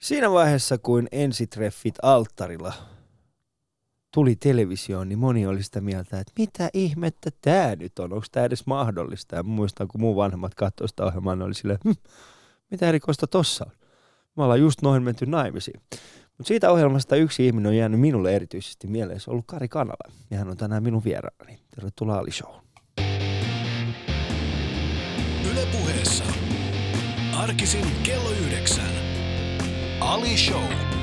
Siinä vaiheessa, kuin ensitreffit alttarilla tuli televisioon, niin moni oli sitä mieltä, että mitä ihmettä tämä nyt on, onko tämä edes mahdollista? Ja muistan, kun mun vanhemmat katsoivat sitä ohjelmaa, ne oli silleen, hm, mitä erikoista tossa on? Me ollaan just noin menty naimisiin. Mutta siitä ohjelmasta yksi ihminen on jäänyt minulle erityisesti mieleen. Se on ollut Kari Kanala. Ja hän on tänään minun vieraani. Tervetuloa Ali Show. Yle puheessa. Arkisin kello yhdeksän. Ali Show.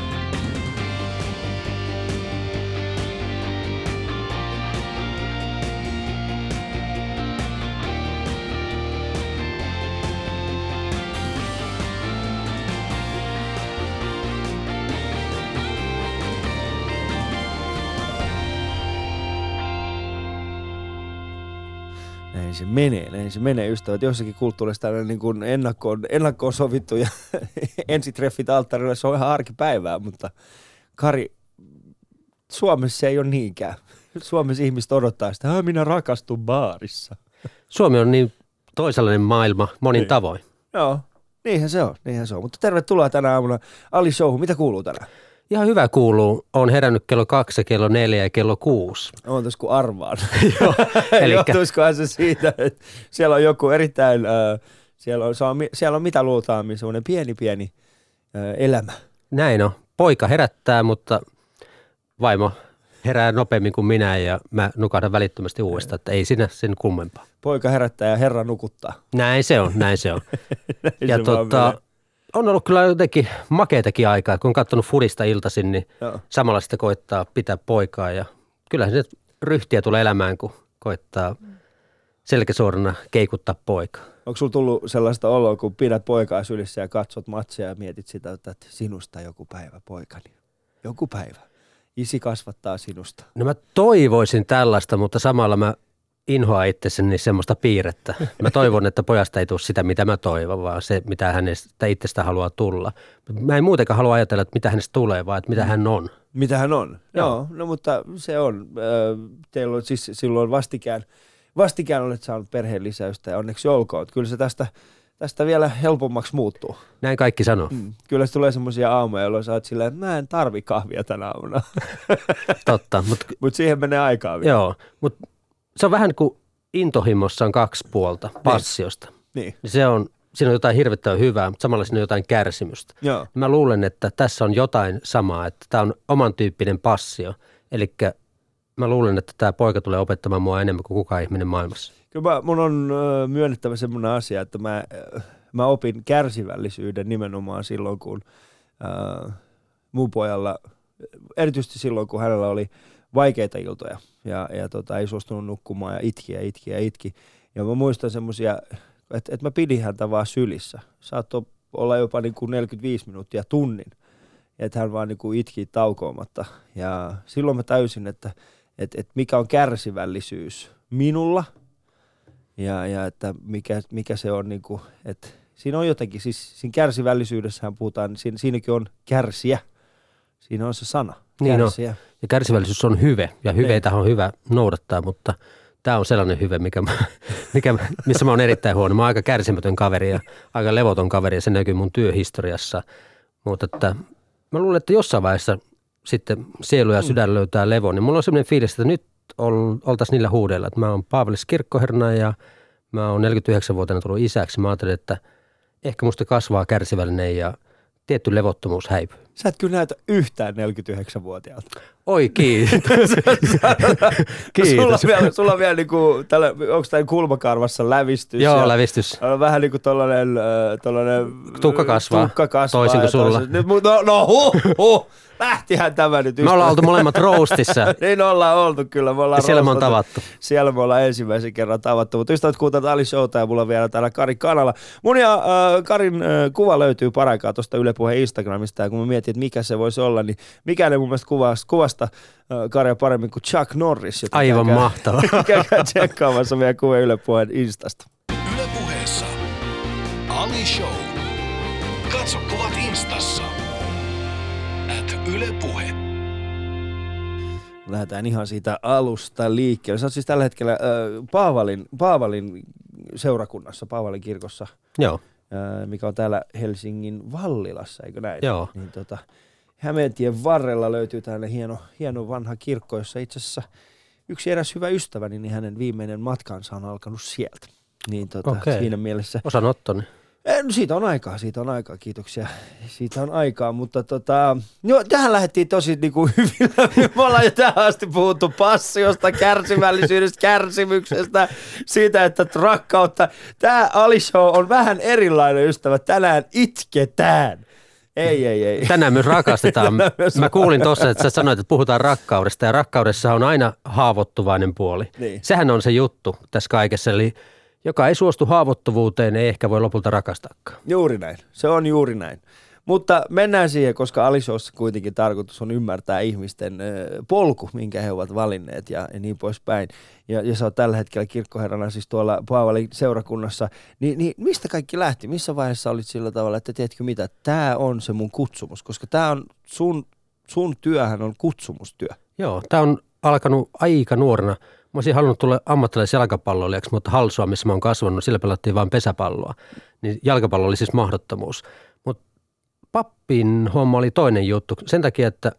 Se menee, näin se menee ystävät. Jossakin kulttuurissa tällainen niin kuin ennakkoon, ennakkoon sovittu ja ensitreffit alttarilla, se on ihan arkipäivää, mutta Kari, Suomessa ei ole niinkään. Suomessa ihmiset odottaa sitä, että minä rakastun baarissa. Suomi on niin toisenlainen maailma monin Niin. tavoin. Joo, niinhän se on, niinhän se on. Mutta tervetuloa tänä aamuna Ali Showhun. Mitä kuuluu tänään? Ihan hyvä kuuluu. On herännyt kello kaksi, kello neljä ja kello kuusi. On kuin arvaan. Joo, elikkä- Johtuisikohan se siitä, että siellä on joku erittäin, äh, siellä, on, se on, siellä on mitä luultaammin semmoinen pieni pieni äh, elämä. Näin on. Poika herättää, mutta vaimo herää nopeammin kuin minä ja mä nukahdan välittömästi uudestaan, että ei siinä sen kummempaa. Poika herättää ja herra nukuttaa. Näin se on, näin se on. Näin ja se tota. On ollut kyllä jotenkin makeitakin aikaa, kun on katsonut Fudista iltaisin, niin Joo. samalla sitten koittaa pitää poikaa ja kyllähän se ryhtiä tulee elämään, kun koittaa selkäsuorana keikuttaa poikaa. Onko sulla tullut sellaista oloa, kun pidät poikaa sylissä ja katsot matsia ja mietit sitä, että sinusta joku päivä poikani. Joku päivä. Isi kasvattaa sinusta. No mä toivoisin tällaista, mutta samalla mä inhoan itsessäni semmoista piirrettä. Mä toivon, että pojasta ei tule sitä, mitä mä toivon, vaan se, mitä hänestä itsestä haluaa tulla. Mä en muutenkaan halua ajatella, että mitä hänestä tulee, vaan että mitä hän on. Mitä hän on? Joo. Joo. No mutta se on. Äh, Teillä on siis silloin vastikään, vastikään olet saanut perheen lisäystä ja onneksi olkoon. Kyllä se tästä, tästä vielä helpommaksi muuttuu. Näin kaikki sanoo. Mm. Kyllä se tulee semmoisia aamuja, jolloin sä oot silleen, että mä en tarvi kahvia tänä aamuna. Totta, mutta mutta siihen menee aikaa vielä. joo. Mut se on vähän kuin intohimossa on kaksi puolta passiosta. Niin. Se on, siinä on jotain hirvittävän hyvää, mutta samalla siinä on jotain kärsimystä. Joo. Mä luulen, että tässä on jotain samaa, että tämä on oman tyyppinen passio. Eli mä luulen, että tämä poika tulee opettamaan mua enemmän kuin kukaan ihminen maailmassa. Kyllä mä, mun on myönnettävä semmoinen asia, että mä, mä opin kärsivällisyyden nimenomaan silloin, kun äh, mun pojalla, erityisesti silloin, kun hänellä oli vaikeita iltoja ja, ja tota, ei suostunut nukkumaan ja itki ja itki ja itki. Ja mä muistan semmoisia, että, että mä pidin häntä vaan sylissä. Saattoi olla jopa niin kuin 45 minuuttia tunnin. Että hän vaan niin kuin itki taukoamatta. Ja silloin mä täysin, että, että, että mikä on kärsivällisyys minulla ja, ja että mikä, mikä se on, niin kuin, että siinä on jotenkin, siis siinä kärsivällisyydessähän puhutaan, siinä, siinäkin on kärsiä. Siinä on se sana, Niin on. kärsiä. Ja kärsivällisyys on hyve, ja hyveitä on hyvä noudattaa, mutta tämä on sellainen hyve, mikä, mä- mikä, mä- missä mä oon erittäin huono. Mä oon aika kärsimätön kaveri ja aika levoton kaveri, ja se näkyy mun työhistoriassa. Mutta että mä luulen, että jossain vaiheessa sitten sielu ja sydän löytää levon, niin mulla on sellainen fiilis, että nyt ol, oltaisiin niillä huudella, että mä oon Paavelis Kirkkoherna ja mä oon 49-vuotiaana tullut isäksi. Mä ajattelin, että ehkä musta kasvaa kärsivällinen ja tietty levottomuus häipyy. Sä et kyllä näytä yhtään 49-vuotiaalta. Oi kiitos. Sulla kiitos. on vielä, sulla on vielä niinku, tällä, onko tämä kulmakarvassa lävistys? Joo, ja, lävistys. on vähän niin kuin tollanen, tollanen Tukka kasvaa. Tukka kasvaa. Toisin kuin sulla. Nyt, no, no huh, huh. Lähtihän tämä nyt. Me ollaan oltu molemmat roastissa. niin ollaan oltu kyllä. Me ollaan Ja siellä me on tavattu. Siellä me ollaan ensimmäisen kerran tavattu. Mutta ystävät kuuntelut Ali Showta ja mulla on vielä täällä Kari Kanala. Mun ja äh, Karin äh, kuva löytyy paraikaa tuosta Yle Puheen Instagramista. Ja kun mä mietin, että mikä se voisi olla, niin mikään ei mun mielestä kuvasta, kuvasta äh, Karia paremmin kuin Chuck Norris. joten Aivan käykää- mahtavaa. Käykää tsekkaamassa meidän kuvia Yle Puheen Instasta. Yle puheessa. Ali Show. Katso kuvat instassa. At Yle Puhe. Lähdetään ihan siitä alusta liikkeelle. Sä oot siis tällä hetkellä äh, Paavalin, Paavalin seurakunnassa, Paavalin kirkossa Joo. ää, mikä on täällä Helsingin Vallilassa, eikö näin? Joo. Niin tota, Hämeentien varrella löytyy tällainen hieno, hieno vanha kirkko, jossa itse asiassa yksi eräs hyvä ystäväni, niin hänen viimeinen matkansa on alkanut sieltä. Niin tota, Okei. siinä mielessä Osanottoni. Eh, No siitä on aikaa, siitä on aikaa, kiitoksia. Siitä on aikaa, mutta tota, no, tähän lähdettiin tosi niin kuin hyvillä. Me ollaan jo tähän asti puhuttu passiosta, kärsivällisyydestä, kärsimyksestä, siitä, että rakkautta. Tämä Ali Show on vähän erilainen ystävä. Tänään itketään. Ei, ei, ei. Tänään myös rakastetaan. Tänään myös Mä kuulin tuossa, että sä sanoit, että puhutaan rakkaudesta ja rakkaudessa on aina haavoittuvainen puoli. Niin. Sehän on se juttu tässä kaikessa. Eli joka ei suostu haavoittuvuuteen, ei ehkä voi lopulta rakastaakaan. Juuri näin. Se on juuri näin. Mutta mennään siihen, koska Alishowssa kuitenkin tarkoitus on ymmärtää ihmisten polku, minkä he ovat valinneet ja, ja niin poispäin. Ja, ja sä oot tällä hetkellä kirkkoherrana siis tuolla Paavalin seurakunnassa. Niin, niin mistä kaikki lähti? Missä vaiheessa olit sillä tavalla, että tiedätkö mitä, tämä on se mun kutsumus? Koska tämä on sun, sun työhän on kutsumustyö. Joo, tämä on alkanut aika nuorena. Mä olisin halunnut tulla ammattilaisen jalkapalloilijaksi, mutta Halsua, missä mä oon kasvanut, sillä pelattiin vain pesäpalloa. Niin jalkapallo oli siis mahdottomuus. Pappin homma oli toinen juttu. Sen takia, että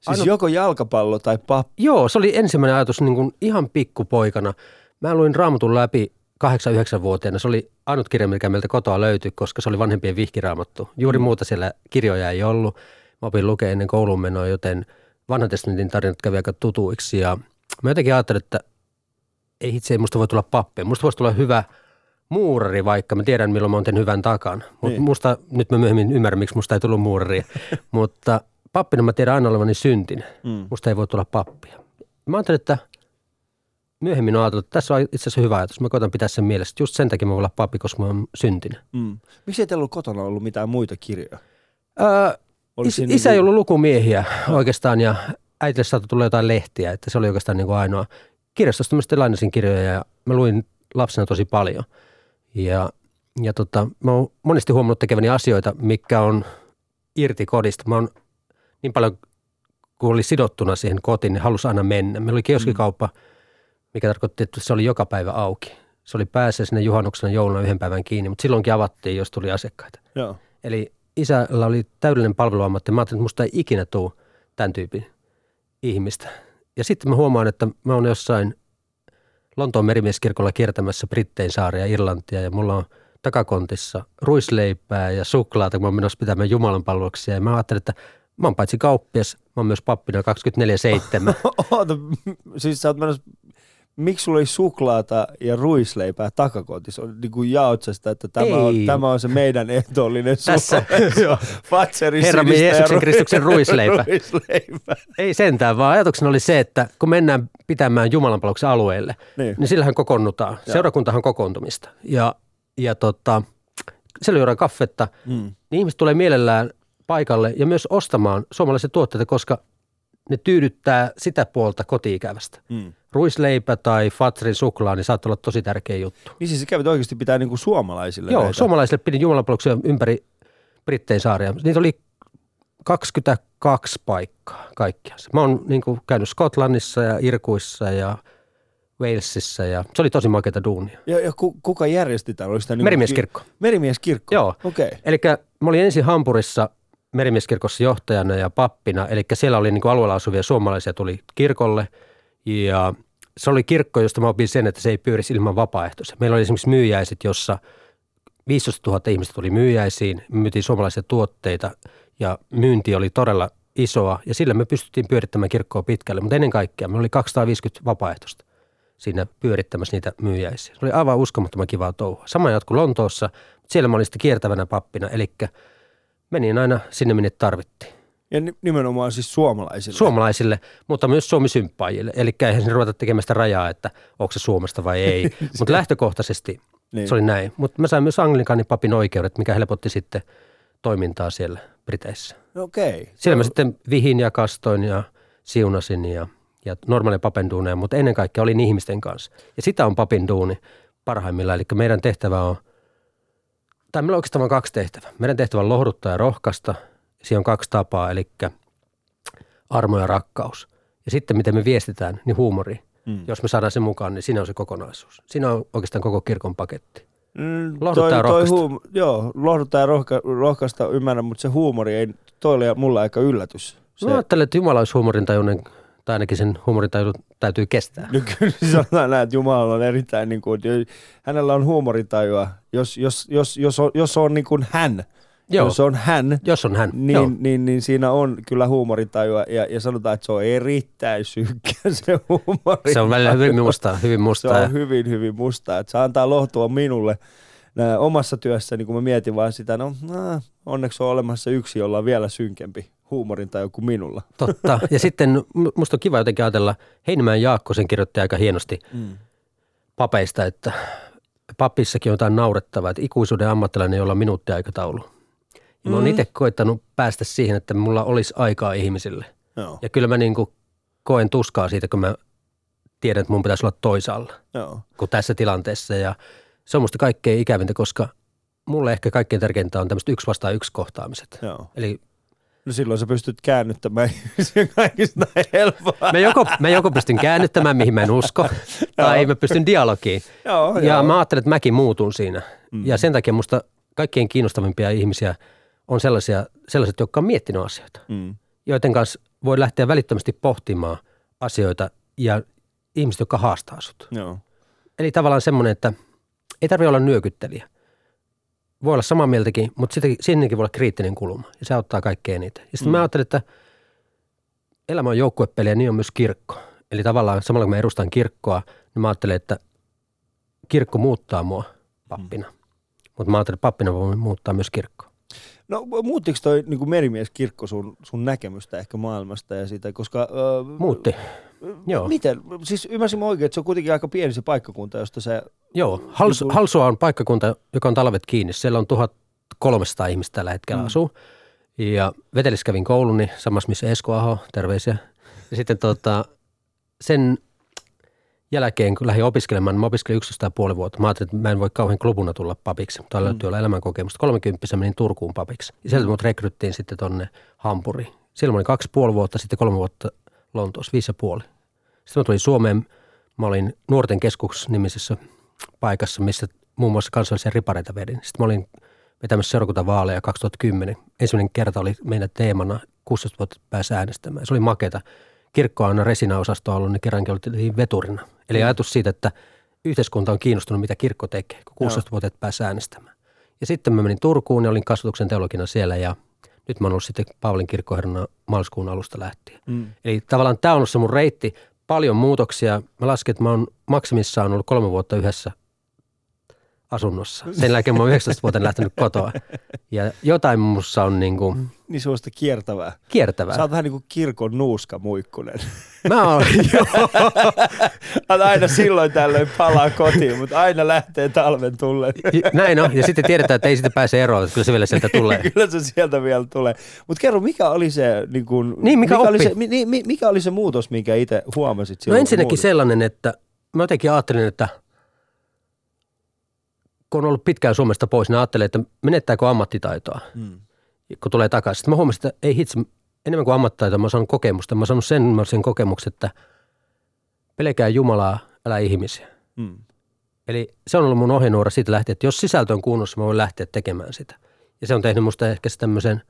Siis Ainut- joko jalkapallo tai pap. Joo, se oli ensimmäinen ajatus niin kuin ihan pikkupoikana. Mä luin raamatun läpi 8-9-vuotiaana. Se oli ainut kirja, mikä meiltä kotoa löytyi, koska se oli vanhempien vihkiraamattu. Juuri muuta siellä kirjoja ei ollut. Mä opin lukea ennen kouluun menoa, joten vanhan testamentin tarinat kävi aika tutuiksi. Ja mä jotenkin ajattelin, että ei itse ei musta voi tulla pappi. Musta voisi tulla hyvä muurari vaikka. Mä tiedän, milloin mä oon tehnyt hyvän takan. Mutta Niin. niin. musta, nyt mä myöhemmin ymmärrän, miksi musta ei tullut muuraria. Mutta pappina mä tiedän aina olevani syntinen. Mm. Musta ei voi tulla pappia. Mä ajattelin, että myöhemmin on ajatellut, että tässä on itse asiassa hyvä ajatus. Mä koitan pitää sen mielessä. Just sen takia mä voin olla pappi, koska mä oon syntinen. Mm. Miksi ei teillä ollut kotona ollut mitään muita kirjoja? Öö, is, siinä isä ei niinku- ollut lukumiehiä oikeastaan ja äitille saattoi tulla jotain lehtiä, että se oli oikeastaan niin kuin ainoa. Kirjastosta mä sitten lainasin kirjoja ja mä luin lapsena tosi paljon. Ja, ja tota, mä oon monesti huomannut tekeväni asioita, mikä on irti kodista. Mä oon niin paljon, kun oli sidottuna siihen kotiin, niin halusi aina mennä. Meillä oli kioskikauppa, mikä tarkoitti, että se oli joka päivä auki. Se oli pääsee sinne juhannuksena jouluna yhden päivän kiinni, mutta silloinkin avattiin, jos tuli asiakkaita. Joo. Eli isällä oli täydellinen palveluammatti. Mä ajattelin, että musta ei ikinä tule tämän tyypin ihmistä. Ja sitten mä huomaan, että mä oon jossain Lontoon merimieskirkolla kiertämässä Brittein saaria Irlantia ja mulla on takakontissa ruisleipää ja suklaata, kun mä oon menossa pitämään Jumalan palveluksia. Ja mä ajattelin, että mä oon paitsi kauppias, mä oon myös pappina 24-7. Oota, m- siis sä oot menossa, miksi sulla oli suklaata ja ruisleipää takakontissa? Niin kuin jaot sitä, että tämä on, tämä on se meidän ehdollinen Tässä. Fatserin Herramme ja Jeesuksen Kristuksen ruisleipä. ruisleipä. Ei sentään, vaan ajatuksena oli se, että kun mennään pitämään Jumalanpalveluksen alueelle, Niin. niin. sillähän kokoonnutaan. Joo. Seurakuntahan on kokoontumista. Ja, ja tota, siellä juodaan kaffetta, Mm. niin ihmiset tulee mielellään paikalle ja myös ostamaan suomalaisia tuotteita, koska ne tyydyttää sitä puolta kotiikävästä. Mm. Ruisleipä tai Fatrin suklaa, niin saattaa olla tosi tärkeä juttu. Niin siis sä kävit oikeasti pitää niinku suomalaisille Joo, näitä. suomalaisille pidin jumalanpalveluksia ympäri Brittein saaria. Niitä oli 22 paikkaa kaikkiaan. Mä oon niin kuin, käynyt Skotlannissa ja Irkuissa ja Walesissa ja se oli tosi makeata duunia. Ja, ja ku, kuka järjesti tämän? Oliko sitä niinku Merimieskirkko. ki- Merimieskirkko? Joo. Okei. Okay. Eli mä olin ensin Hampurissa merimieskirkossa johtajana ja pappina, eli siellä oli niin kuin alueella asuvia suomalaisia tuli kirkolle ja se oli kirkko, josta mä opin sen, että se ei pyörisi ilman vapaaehtoisia. Meillä oli esimerkiksi myyjäiset, jossa 15 000 ihmistä tuli myyjäisiin, me myytiin suomalaisia tuotteita ja myynti oli todella isoa ja sillä me pystyttiin pyörittämään kirkkoa pitkälle, mutta ennen kaikkea meillä oli 250 vapaaehtoista siinä pyörittämässä niitä myyjäisiä. Se oli aivan uskomattoman kivaa touhua. Sama jatkui Lontoossa, mutta siellä mä olin sitten kiertävänä pappina, eli menin aina sinne, minne tarvittiin. Ja ni- nimenomaan siis suomalaisille. Suomalaisille, mutta myös suomisymppaajille. Eli eihän sinne ruveta tekemään sitä rajaa, että onko se Suomesta vai ei. mutta lähtökohtaisesti Niin. se oli näin. Mutta mä sain myös anglikaanin papin oikeudet, mikä helpotti sitten toimintaa siellä Briteissä. No Okei. Okay. Siellä mä sitten vihin ja kastoin ja siunasin ja, ja normaaleja papin duuneja, mutta ennen kaikkea olin ihmisten kanssa. Ja sitä on papin duuni parhaimmillaan. Eli meidän tehtävä on, tai meillä on oikeastaan vain kaksi tehtävää. Meidän tehtävä on lohduttaa ja rohkaista. Siinä on kaksi tapaa, eli armo ja rakkaus. Ja sitten miten me viestitään, niin huumori. Mm. Jos me saadaan sen mukaan, niin siinä on se kokonaisuus. Siinä on oikeastaan koko kirkon paketti. Mm, Lohduttaa ja rohkaista. huum- joo, lohduttaa ja rohka- rohkaista ymmärrän, mutta se huumori ei, toi oli mulla aika yllätys. Se, Mä ajattelen, että Jumala olisi huumorintajuinen, tai ainakin sen huumorintajun täytyy kestää. No kyllä sanotaan näin, että Jumala on erittäin, niin kuin, hänellä on huumorintajua, jos, jos, jos, jos, on, jos on niin kuin hän, Joo, jos on hän, jos on hän. niin, niin, niin, niin siinä on kyllä huumorintajua ja, ja sanotaan, että se on erittäin synkkä se huumori. Se on välillä hyvin mustaa, hyvin Se mustaa. on hyvin, hyvin mustaa. Että se antaa lohtua minulle nää, omassa työssäni, kun mä mietin vaan sitä, no nah, onneksi on olemassa yksi, jolla on vielä synkempi huumorintaju kuin minulla. Totta. Ja sitten mu- musta on kiva jotenkin ajatella, Heinimäen Jaakko sen kirjoitti aika hienosti Mm. papeista, että papissakin on jotain naurettavaa, että ikuisuuden ammattilainen, jolla on minuuttiaikataulu. Ja mä oon Mm. itse koittanut päästä siihen, että mulla olisi aikaa ihmisille. Joo, Ja kyllä mä niin kuin koen tuskaa siitä, kun mä tiedän, että mun pitäisi olla toisaalla joo. kuin tässä tilanteessa. Ja se on musta kaikkein ikävintä, koska mulle ehkä kaikkein tärkeintä on tämmöiset yksi vastaan yksi kohtaamiset. joo. Eli No silloin sä pystyt käännyttämään ihmisiä kaikista helpoa. mä joko, mä joko pystyn käännyttämään, mihin mä en usko, tai mä pystyn dialogiin. Joo, Ja joo. mä ajattelen, että mäkin muutun siinä. Mm. Ja sen takia musta kaikkein kiinnostavimpia ihmisiä on sellaisia, sellaiset, jotka on miettinyt asioita, Mm. joiden kanssa voi lähteä välittömästi pohtimaan asioita ja ihmiset, jotka haastaa sut. Joo. Eli tavallaan semmoinen, että ei tarvitse olla nyökyttelijä. Voi olla samaa mieltäkin, mutta sitten sinnekin voi olla kriittinen kulma ja se auttaa kaikkein eniten. Ja sitten Mm. mä ajattelin, että elämä on joukkuepeli ja niin on myös kirkko. Eli tavallaan samalla kun mä edustan kirkkoa, niin mä ajattelen, että kirkko muuttaa mua pappina. Mutta mä ajattelen, että pappina voi muuttaa myös kirkkoa. No muuttiko toi niin kuin merimieskirkko sun, sun näkemystä ehkä maailmasta ja siitä, koska... Öö, Muutti. Joo. Miten? Siis ymmärsin mä oikein, että se on kuitenkin aika pieni se paikkakunta, josta se... Joo, Hals, Niin Halsua on paikkakunta, joka on talvet kiinni. Siellä on 1300 ihmistä tällä hetkellä Mm. asuu. Ja Vetelis kävin kouluni, samassa missä Esko Aho, terveisiä. Ja sitten tota, sen jälkeen, kun lähdin opiskelemaan, niin mä opiskelin 11 ja puoli vuotta. Mä ajattelin, että mä en voi kauhean klubuna tulla papiksi. Mutta täytyy olla elämänkokemusta. 30 menin Turkuun papiksi. Ja sieltä mut rekryttiin sitten tonne Hampuriin. Silloin mä olin kaksi puoli vuotta, sitten kolme vuotta Lontoossa, viisi ja puoli. Sitten mä tulin Suomeen. Mä olin nuorten keskus nimisessä paikassa, missä muun muassa kansallisia ripareita vedin. Sitten mä olin vetämässä seurakuntavaaleja 2010. Ensimmäinen kerta oli meidän teemana 16 vuotta pääsi äänestämään. Se oli maketa. Kirkko on resinaosasto ollut, niin kerrankin oltiin veturina. Eli ajatus siitä, että yhteiskunta on kiinnostunut, mitä kirkko tekee, kun 16-vuotiaat pääsi äänestämään. Ja sitten mä menin Turkuun ja olin kasvatuksen teologina siellä ja nyt mä oon ollut sitten Paavalin kirkkoherrana maaliskuun alusta lähtien. Mm. Eli tavallaan tämä on ollut se mun reitti. Paljon muutoksia. Mä lasken, että mä oon maksimissaan ollut kolme vuotta yhdessä asunnossa. Sen jälkeen mä oon 19 vuotta lähtenyt kotoa. Ja jotain mussa on niin kuin Niin sellaista kiertävää. kiertävää. Sä oot vähän niin kuin kirkon nuuska muikkunen. Mä oon, joo, aina silloin tällöin palaa kotiin, mutta aina lähtee talven tullen. näin on. Ja sitten tiedetään, että ei siitä pääse eroon, että kyllä se vielä sieltä tulee. Kyllä se sieltä vielä tulee. Mutta kerro, mikä oli se, niin kun, Niin, mikä oli oppi? se, mi, mi, mikä oli se muutos, minkä itse huomasit No silloin? kun ensinnäkin muutit? sellainen, että mä jotenkin ajattelin, että kun on ollut pitkään Suomesta pois, niin ajattelin, että menettääkö ammattitaitoa. Mm. kun tulee takaisin. Sitten mä huomasin, että ei hitsi, enemmän kuin ammattitaitoa, mä oon saanut kokemusta. Mä oon saanut sen, sen kokemuksen, että pelkää Jumalaa, älä ihmisiä. Mm. Eli se on ollut mun ohjenuora siitä lähtien, että jos sisältö on kunnossa, mä voin lähteä tekemään sitä. Ja se on tehnyt musta ehkä se tämmöisen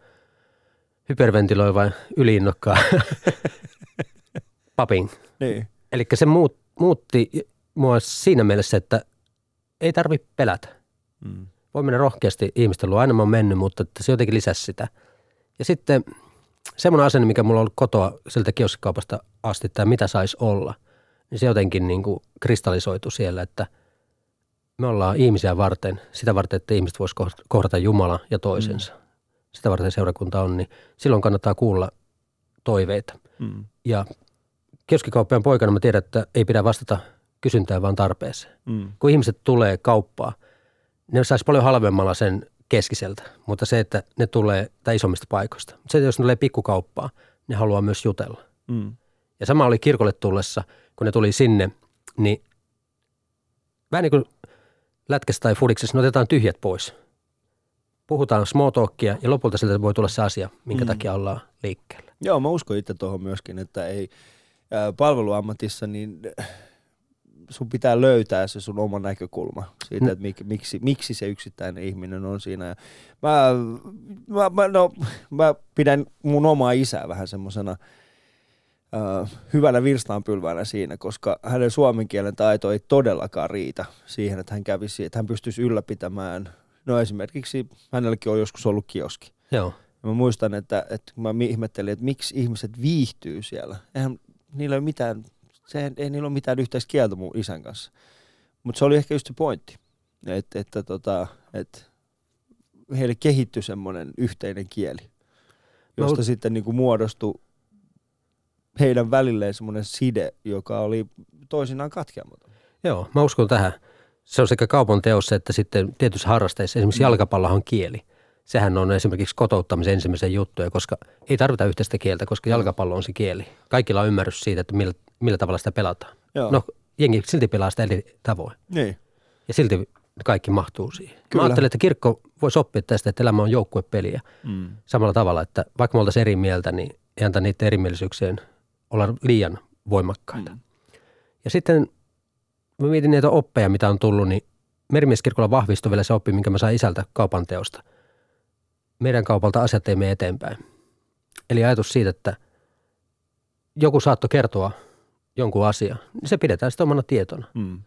hyperventiloivan yliinnokkaan papin. Niin. Eli se muut, muutti mua siinä mielessä, että ei tarvi pelätä. Mm. voi mennä rohkeasti ihmisten luo. Aina mä oon mennyt, mutta että se jotenkin lisäsi sitä. Ja sitten semmoinen asenne, mikä mulla on ollut kotoa sieltä kioskikaupasta asti, tai mitä saisi olla, niin se jotenkin niin kuin kristallisoitu siellä, että me ollaan ihmisiä varten, sitä varten, että ihmiset vois kohdata Jumala ja toisensa. Mm. Sitä varten seurakunta on, niin silloin kannattaa kuulla toiveita. Mm. Ja kioskikauppiaan poikana mä tiedän, että ei pidä vastata kysyntään, vaan tarpeeseen Mm. kun ihmiset tulee kauppaan, ne saisi paljon halvemmalla sen keskiseltä, mutta se, että ne tulee tai isommista paikoista. Se, jos ne tulee pikkukauppaan, ne haluaa myös jutella. Mm. Ja sama oli kirkolle tullessa, kun ne tuli sinne, niin vähän niin kuin lätkässä tai fudiksessa, ne otetaan tyhjät pois. Puhutaan small talkia ja lopulta sieltä voi tulla se asia, minkä Mm. takia ollaan liikkeellä. Joo, mä uskon itse tuohon myöskin, että ei ää, palveluammatissa, niin äh, sun pitää löytää se sun oma näkökulma siitä, että mik, miksi, miksi se yksittäinen ihminen on siinä. Ja mä, mä, mä, no, mä pidän mun omaa isää vähän semmoisena äh, hyvänä virstaanpylvänä siinä, koska hänen suomen kielen taito ei todellakaan riitä siihen, että hän kävisi, että hän pystyisi ylläpitämään, no esimerkiksi hänelläkin on joskus ollut kioski. Joo. Ja mä muistan, että, että mä ihmettelin, että miksi ihmiset viihtyy siellä. Eihän niillä ole mitään, se, ei niillä ole mitään yhteistä kieltä mun isän kanssa. Mutta se oli ehkä just se pointti, että, että, tota, että heille kehittyi semmoinen yhteinen kieli, josta No- sitten niin kuin muodostui heidän välilleen semmoinen side, joka oli toisinaan katkeamaton. Joo, mä uskon tähän. Se on sekä kaupan teossa että sitten tietyissä harrasteissa. Esimerkiksi jalkapallohan on kieli. Sehän on esimerkiksi kotouttamisen ensimmäisen juttuja, koska ei tarvita yhteistä kieltä, koska jalkapallo on se kieli. Kaikilla on ymmärrys siitä, että millä, millä tavalla sitä pelataan. Joo. No, jengi silti pelaa sitä eri tavoin. Niin. Ja silti kaikki mahtuu siihen. Kyllä. Mä ajattelen, että kirkko voisi oppia tästä, että elämä on joukkuepeliä. Mm. Samalla tavalla, että vaikka me oltaisiin eri mieltä, niin ei anta niiden erimielisyyksien olla liian voimakkaita. Mm. Ja sitten mä mietin niitä oppeja, mitä on tullut, niin Merimieskirkolla vahvistui vielä se oppi, minkä mä sain isältä kaupan teosta. Meidän kaupalta asiat ei mene eteenpäin. Eli ajatus siitä, että joku saattoi kertoa jonkun asian, niin se pidetään sitten omana tietona. Mm.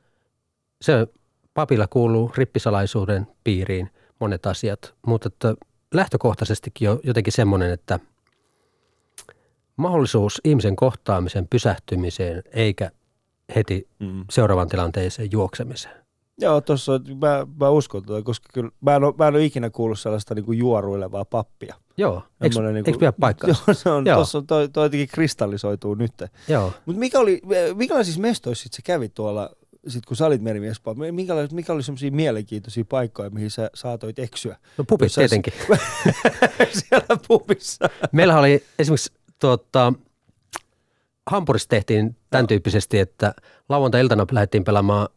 Se papilla kuuluu rippisalaisuuden piiriin monet asiat, mutta että lähtökohtaisestikin on jotenkin semmoinen, että mahdollisuus ihmisen kohtaamisen pysähtymiseen eikä heti Mm. seuraavan tilanteeseen juoksemiseen. Joo, tuossa mä, mä uskon tuota, koska kyllä mä en, ole, mä en ole ikinä kuullut sellaista niinku juoruilevaa pappia. Joo, eikö, Semmoinen eikö pidä paikkaa? Joo, se on, Joo. tuossa on, toi, toi jotenkin kristallisoituu nyt. Joo. Mutta mikä oli, minkälaisissa mestoissa sit sä kävit tuolla, sit kun sä olit merimiespa, mikä, oli- mikä oli semmoisia mielenkiintoisia paikkoja, mihin sä saatoit eksyä No sä- tietenkin. siellä pubissa? Meillä oli esimerkiksi tuota, Hampurissa tehtiin tämän tyyppisesti, että lauantai-iltana lähdettiin pelaamaan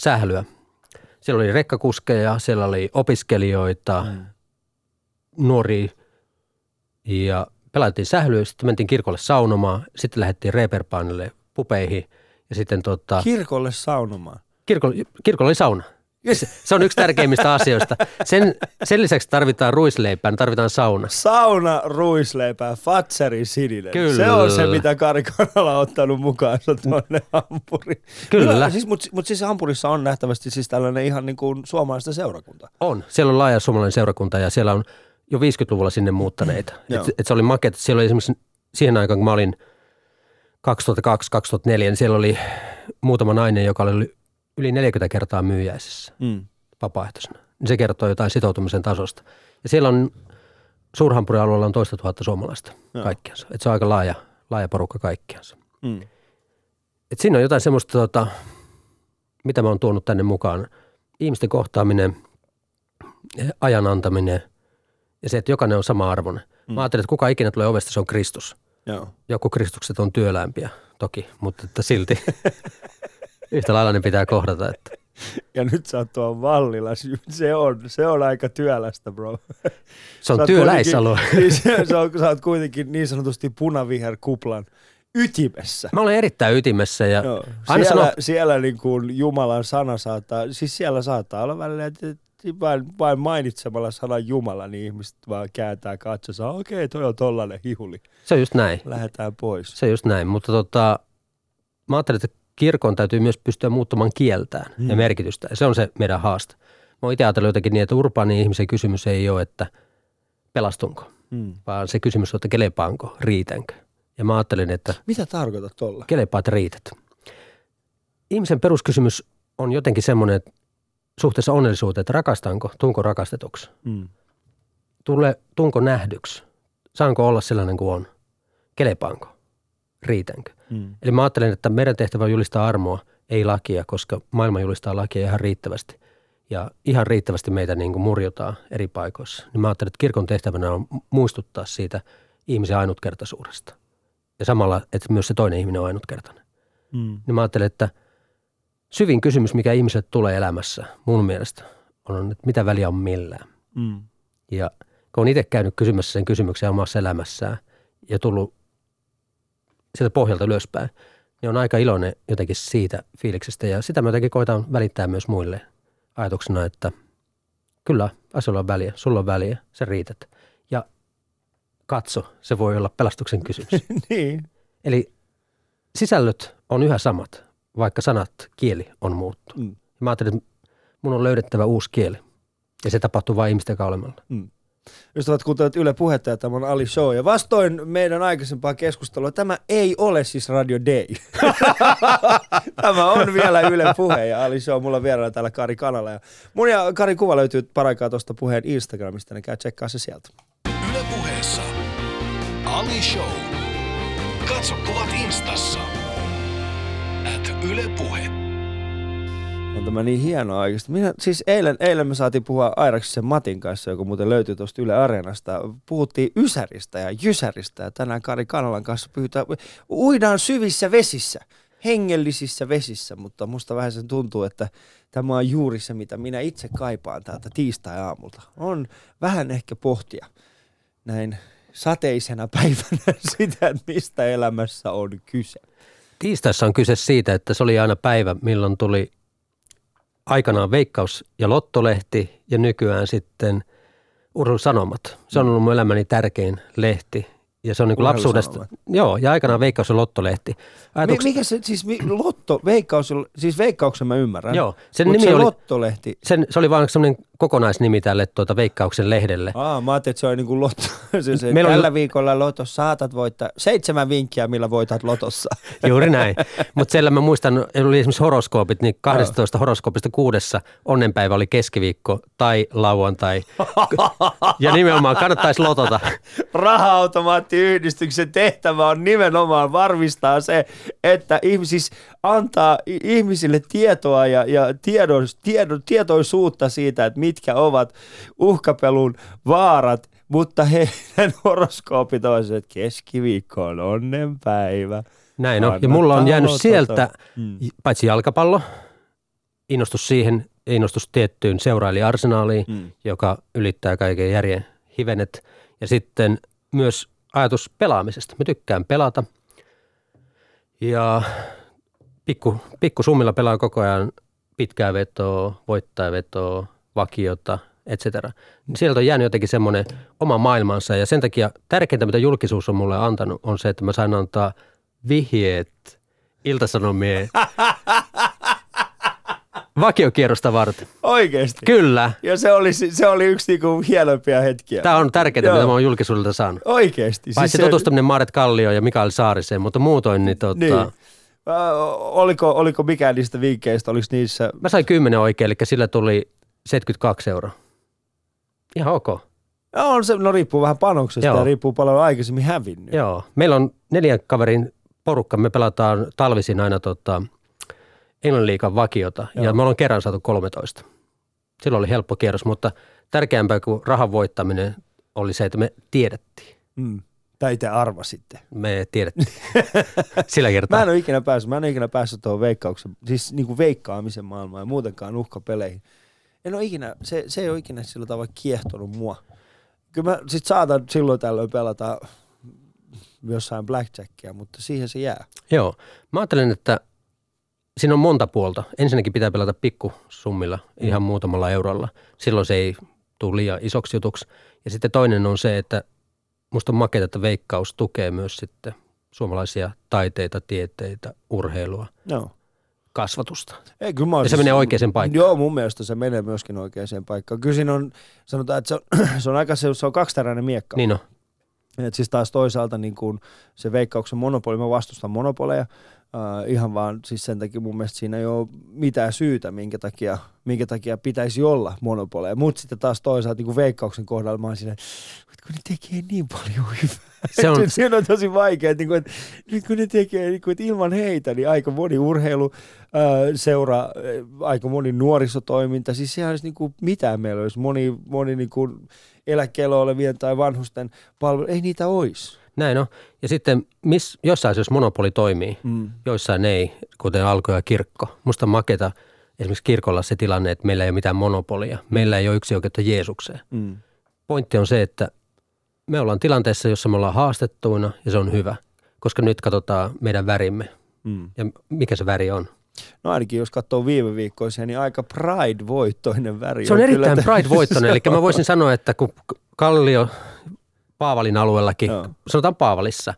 sählyä. Siellä oli rekkakuskeja, siellä oli opiskelijoita, Mm. nuoria ja pelattiin sählyä, sitten mentiin kirkolle saunomaan, sitten lähdettiin reperpaanille pupeihin ja sitten tota, Kirkolle saunomaan. kirkolla, kirkolla oli sauna. Se, se on yksi tärkeimmistä asioista. Sen, sen lisäksi tarvitaan ruisleipää, niin tarvitaan sauna. Sauna, ruisleipää, Fatserin sininen. Kyllä. Se on se, mitä Kari Kanala on ottanut mukaansa tuonne Hampuriin. Kyllä. Siis, Mutta mut siis Hampurissa on nähtävästi siis tällainen ihan niin kuin suomalaista seurakunta. On. Siellä on laaja suomalainen seurakunta ja siellä on jo 50-luvulla sinne muuttaneita. Joo. et, et se oli makeet. Siellä oli esimerkiksi siihen aikaan, kun mä olin 2002-2004, niin siellä oli muutama nainen, joka oli yli 40 kertaa myyjäisessä Mm. vapaaehtoisena. Niin se kertoo jotain sitoutumisen tasosta. Ja siellä on Suurhampurin alueella on toista tuhatta suomalaista Joo. kaikkiansa. Et se on aika laaja, laaja porukka kaikkiansa. Mm. Et siinä on jotain semmoista, tota, mitä mä oon tuonut tänne mukaan. Ihmisten kohtaaminen, ajan antaminen ja se, että jokainen on sama arvoinen. Mm. Mä ajattelin, että kuka ikinä tulee ovesta, se on Kristus. Joo. Joku Kristukset on työlämpiä toki, mutta että silti yhtä lailla ne pitää kohdata. Että. Ja nyt sä oot tuolla Vallilla. Se on, se on aika työlästä, bro. Se on työläisalue. Niin, se, se on, sä oot kuitenkin niin sanotusti punaviherkuplan ytimessä. Mä olen erittäin ytimessä ja Joo. aina Siellä, sanoo, siellä niin kuin Jumalan sana saattaa, siis siellä saattaa olla välillä, että vain, vain mainitsemalla sanan Jumala, niin ihmiset vaan kääntää katsonsa, okei, toi on tollanen hihuli, se on just näin. lähdetään pois. Se on just näin, mutta tota, mä ajattelin, että kirkon täytyy myös pystyä muuttamaan kieltään Mm. ja merkitystä. Ja se on se meidän haaste. Mä itse ajatellut jotenkin niin, että urbaani ihmisen kysymys ei ole, että pelastunko, Hmm. vaan se kysymys on, että kelepaanko, riitänkö. Ja mä ajattelin, että Mitä tarkoitat tolla? kelepaat riität. Ihmisen peruskysymys on jotenkin semmoinen, että suhteessa onnellisuuteen, että rakastanko, tunko rakastetuksi, Hmm. tule, tunko nähdyksi, saanko olla sellainen kuin on, kelepaanko, riitänkö. Hmm. Eli mä ajattelen, että meidän tehtävä on julistaa armoa, ei lakia, koska maailma julistaa lakia ihan riittävästi. Ja ihan riittävästi meitä niin kuin murjotaan eri paikoissa. Niin mä ajattelen, että kirkon tehtävänä on muistuttaa siitä ihmisen ainutkertaisuudesta. Ja samalla, että myös se toinen ihminen on ainutkertainen. Hmm. Niin mä ajattelen, että syvin kysymys, mikä ihmiset tulee elämässä mun mielestä, on, että mitä väliä on millään. Hmm. Ja kun on itse käynyt kysymässä sen kysymyksen omassa elämässään ja tullut sieltä pohjalta ylöspäin, niin on aika iloinen jotenkin siitä fiiliksestä. Ja sitä mä jotenkin koitan välittää myös muille ajatuksena, että kyllä asioilla on väliä, sulla on väliä, sä riität. Ja katso, se voi olla pelastuksen kysymys. niin. Eli sisällöt on yhä samat, vaikka sanat, kieli on muuttunut. Mm. Mä ajattelin, että mun on löydettävä uusi kieli. Ja se tapahtuu vain ihmisten olemalla. Ystävät kuuntelevat Yle Puhetta ja tämä on Ali Show. Ja vastoin meidän aikaisempaa keskustelua, tämä ei ole siis Radio Day. tämä on vielä Yle Puhe ja Ali Show. Mulla on vieraana täällä Kari Kanala. Ja mun ja Kari kuva löytyy paraikaa tuosta puheen Instagramista, niin käy tsekkaa se sieltä. Yle puheessa Ali Show. Katso kuvat instassa. Yle Puhe. On tämä niin hienoa oikeasti. Minä, siis eilen, eilen me saatiin puhua Airaksisen Matin kanssa, joka muuten löytyy tuosta Yle Areenasta. Puhuttiin Ysäristä ja Jysäristä ja tänään Kari Kanalan kanssa pyytää, uidaan syvissä vesissä, hengellisissä vesissä, mutta musta vähän sen tuntuu, että tämä on juuri se, mitä minä itse kaipaan täältä tiistai-aamulta. On vähän ehkä pohtia näin sateisena päivänä sitä, että mistä elämässä on kyse. Tiistaissa on kyse siitä, että se oli aina päivä, milloin tuli aikanaan Veikkaus- ja Lottolehti ja nykyään sitten Urheilu Sanomat. Se on ollut mun elämäni tärkein lehti. Ja se on niin kuin lapsuudesta. Joo, ja aikanaan Veikkaus- ja Lottolehti. Ajatuks... mikä se, siis mi- Lotto, veikkaus, siis veikkauksen mä ymmärrän. Joo, sen Mut nimi se oli- Lottolehti. Sen, se oli vain semmoinen kokonaisnimi tälle tuota Veikkauksen lehdelle. Aa, mä ajattelin, että se oli niinku Lotto. se, se, Meillä tällä viikolla Lotossa saatat voittaa seitsemän vinkkiä, millä voitat Lotossa. Juuri näin. Mutta siellä mä muistan, oli esimerkiksi horoskoopit, niin 12 horoskoopista kuudessa onnenpäivä oli keskiviikko tai lauantai. Ja nimenomaan kannattaisi lotota. Raha-automaattiyhdistyksen tehtävä on nimenomaan varmistaa se, että ihmisis antaa ihmisille tietoa ja, ja tiedon, tiedon, tietoisuutta siitä, että mitkä ovat uhkapelun vaarat, mutta heidän horoskoopit on se, että keskiviikko on onnenpäivä. Näin on. Ja Kannattaa mulla on jäänyt sieltä, Mm. paitsi jalkapallo, innostus siihen, innostus tiettyyn seuraili arsenaaliin, Mm. joka ylittää kaiken järjen hivenet. Ja sitten myös ajatus pelaamisesta. Mä tykkään pelata ja pikku, pikku summilla pelaa koko ajan pitkää vetoa, voittajavetoa, vakiota, etc. Sieltä on jäänyt jotenkin semmoinen oma maailmansa ja sen takia tärkeintä, mitä julkisuus on mulle antanut, on se, että mä sain antaa vihjeet iltasanomien vakiokierrosta varten. Oikeesti. Kyllä. Ja se oli, se oli yksi niinku hienompia hetkiä. Tämä on tärkeää, Joo. mitä mä oon julkisuudelta saanut. Oikeesti. Paitsi se- tutustuminen Maaret Kallio ja Mikael Saariseen, mutta muutoin niin, tota, Niin. Oliko, oliko mikään niistä vinkkeistä, oliko niissä... mä sain kymmenen oikein, eli sillä tuli 72 euroa. Ihan ok. No, on se, no riippuu vähän panoksesta Joo. ja riippuu paljon aikaisemmin hävinnyt. Joo. Meillä on neljän kaverin porukka. Me pelataan talvisin aina tota, Englannin liikan vakiota Joo. ja me ollaan kerran saatu 13. Silloin oli helppo kierros, mutta tärkeämpää kuin rahan voittaminen oli se, että me tiedettiin. Mm. Tai te arvasitte. Me tiedettiin sillä Mä kertaa. en ole ikinä päässyt, mä en ole ikinä päässyt tuohon veikkauksen, siis niin kuin veikkaamisen maailmaan ja muutenkaan uhkapeleihin. En ole ikinä, se, se ei ole ikinä sillä tavalla kiehtonut mua. Kyllä mä sit saatan silloin tällöin pelata jossain blackjackia, mutta siihen se jää. Joo. Mä ajattelen, että siinä on monta puolta. Ensinnäkin pitää pelata pikkusummilla, ihan muutamalla eurolla. Silloin se ei tule liian isoksi jutuksi. Ja sitten toinen on se, että musta on makeata, että veikkaus tukee myös sitten suomalaisia taiteita, tieteitä, urheilua, Joo. kasvatusta. Ei, kyllä mä Ja se menee oikeaan paikkaan. Joo, mun mielestä se menee myöskin oikeaan paikkaan. Kyllä siinä on, sanotaan, että se on, se on aika se, se on kaksiteräinen miekka. Niin on. Et siis taas toisaalta niin kun se veikkauksen monopoli, mä vastustan monopoleja, äh, ihan vaan siis sen takia mun mielestä siinä ei ole mitään syytä, minkä takia, minkä takia pitäisi olla monopoleja. Mutta sitten taas toisaalta niin kuin veikkauksen kohdalla mä oon siinä, että kun ne tekee niin paljon hyvää. Se on- Siinä on tosi vaikea, että, niin kuin, että nyt kun ne tekee, niin kuin, että ilman heitä, niin aika moni urheilu, äh, seura, äh, aika moni nuorisotoiminta, siis sehän olisi niin kuin mitään meillä olisi, moni, moni niin kuin eläkkeellä olevien tai vanhusten palvelu, ei niitä olisi. Näin on. Ja sitten miss, jossain asioissa monopoli toimii, Mm. joissain ei, kuten alko ja kirkko. Musta on maketa esimerkiksi kirkolla se tilanne, että meillä ei ole mitään monopolia. Meillä ei ole yksi oikeutta Jeesukseen. Mm. pointti on se, että me ollaan tilanteessa, jossa me ollaan haastettuina ja se on hyvä, koska nyt katsotaan meidän värimme. Mm. Ja mikä se väri on? No ainakin jos katsoo viime viikkoisia, niin aika Pride-voittoinen väri. Se on kyllä erittäin Pride-voittoinen. Eli mä voisin sanoa, että kun Kallio Paavalin alueellakin, Joo. sanotaan Paavalissa,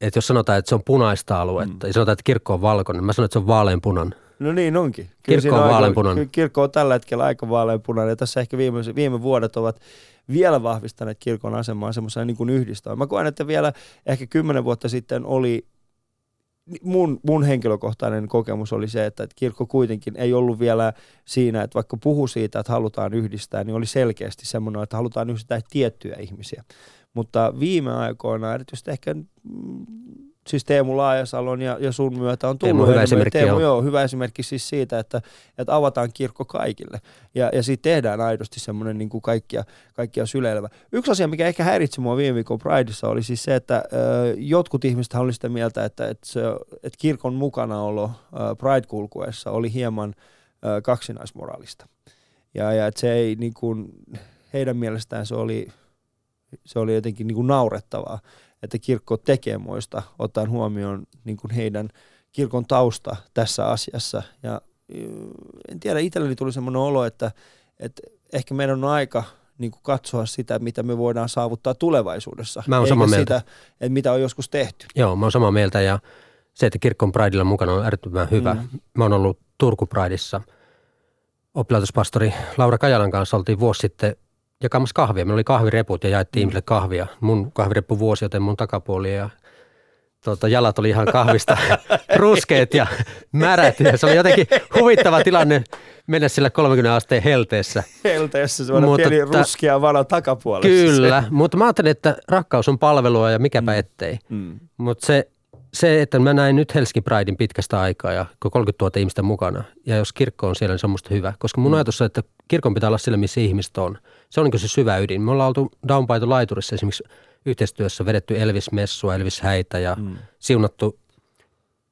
että jos sanotaan, että se on punaista aluetta, mm. ja sanotaan, että kirkko on valkoinen, mä sanon, että se on vaaleanpunan. No niin onkin. Kirkko siinä on aika- vaaleanpunainen. Kirkko on tällä hetkellä aika vaaleanpunainen ja tässä ehkä viime, viime vuodet ovat vielä vahvistaneet kirkon asemaa semmoisena niin kuin yhdistämään. Mä koen, että vielä ehkä kymmenen vuotta sitten oli mun, mun henkilökohtainen kokemus oli se, että, kirkko kuitenkin ei ollut vielä siinä, että vaikka puhu siitä, että halutaan yhdistää, niin oli selkeästi semmoinen, että halutaan yhdistää tiettyjä ihmisiä. Mutta viime aikoina, erityisesti ehkä siis Teemu Laajasalon ja, ja sun myötä on tullut Teemu hyvä enemmän- esimerkki, Teemu, joo. hyvä esimerkki siis siitä, että, että avataan kirkko kaikille ja, ja siitä tehdään aidosti semmoinen niin kuin kaikkia, kaikkia syleilevä. Yksi asia, mikä ehkä häiritsi mua viime viikon Prideissa oli siis se, että ö, jotkut ihmiset oli sitä mieltä, että, että, se, että kirkon mukanaolo Pride-kulkuessa oli hieman ö, kaksinaismoraalista. Ja, ja että se ei niin kuin, heidän mielestään se oli, se oli jotenkin niin kuin naurettavaa, että kirkko tekee moista, ottaen huomioon niin kuin heidän kirkon tausta tässä asiassa. Ja en tiedä, itselleni tuli semmoinen olo, että, että ehkä meidän on aika niin kuin katsoa sitä, mitä me voidaan saavuttaa tulevaisuudessa. Mä oon samaa mieltä. sitä, että mitä on joskus tehty. Joo, mä oon samaa mieltä ja se, että kirkko on Pridella mukana on äärettömän hyvä. Mm. Mä oon ollut Turku Prideissa. Oppilaitospastori Laura Kajalan kanssa oltiin vuosi sitten jakamassa kahvia. Meillä oli kahvireput ja jaettiin Mm. ihmisille kahvia. Mun kahvireppu vuosi, joten mun takapuoli ja tuota, jalat oli ihan kahvista ruskeet ja märät. Ja se oli jotenkin huvittava tilanne mennä sillä 30 asteen helteessä. Helteessä semmoinen Mutta pieni tää- ruskea vana takapuolessa. Kyllä, mutta mä ajattelin, että rakkaus on palvelua ja mikäpä Mm. ettei. Mm. Mutta se, se, että mä näin nyt Helsinki Pridein pitkästä aikaa ja kun 30 000 ihmistä mukana, ja jos kirkko on siellä, niin se on musta hyvä. Koska mun Mm. ajatus on, että kirkon pitää olla siellä, missä ihmiset on. Se on niin se syvä ydin. Me ollaan oltu Down by the Laiturissa esimerkiksi yhteistyössä vedetty Elvis-messua, Elvis-häitä ja Mm. siunattu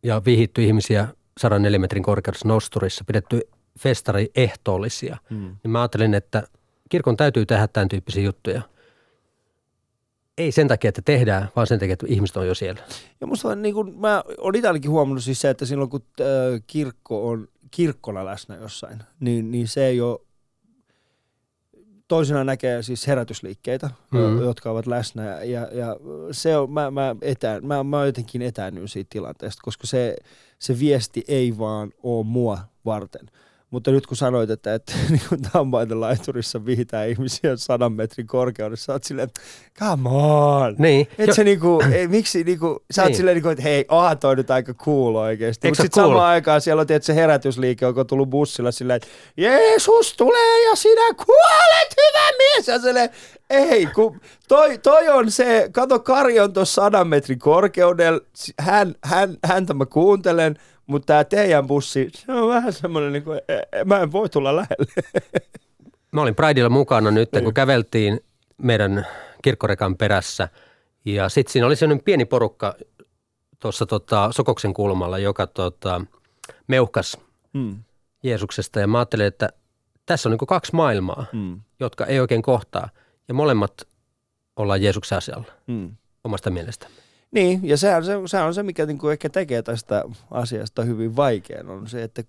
ja vihitty ihmisiä 104 metrin korkeudessa nosturissa, pidetty festari ehtoollisia. Mm. Niin mä ajattelin, että kirkon täytyy tehdä tämän tyyppisiä juttuja. Ei sen takia, että tehdään, vaan sen takia, että ihmiset on jo siellä. Ja musta niin kuin, mä olen itse ainakin huomannut siis se, että silloin kun äh, kirkko on kirkkona läsnä jossain, niin, niin se ei ole, toisinaan näkee siis herätysliikkeitä, Mhm. mm. jotka ovat läsnä ja, ja, ja se on, mä, mä, etään, mä, mä jotenkin etäännyin siitä tilanteesta, koska se, se viesti ei vaan ole mua varten. Mutta nyt kun sanoit, että, että niin kuin Tammaiden laiturissa vihitään ihmisiä sadan metrin korkeudessa, sä oot silleen, että come on. Niin. Et Jo- se niinku, ei, miksi niinku, sä oot Niin. silleen niinku, että hei, aha toi nyt aika cool oikeesti. Mutta sitten cool? samaan aikaan siellä on tietysti se herätysliike, joka on tullut bussilla silleen, että Jeesus tulee ja sinä kuolet, hyvä mies. Ja silleen, ei, kun toi, toi on se, kato Kari on tuossa sadan metrin korkeudella, hän, hän, häntä mä kuuntelen, mutta tämä teidän bussi, se on vähän semmoinen, niinku, e- e- mä en voi tulla lähelle. Mä olin Prideilla mukana nyt, Niin. kun käveltiin meidän kirkkorekan perässä. Ja sitten siinä oli sellainen pieni porukka tuossa tota, Sokoksen kulmalla, joka tota, meuhkas Mm, Jeesuksesta. Ja mä ajattelin, että tässä on niin kaksi maailmaa, mm, jotka ei oikein kohtaa. Ja molemmat ollaan Jeesuksen asialla mm. omasta mielestä. Niin, ja sehän on se, sehän on se mikä niinku ehkä tekee tästä asiasta hyvin vaikean, on se, että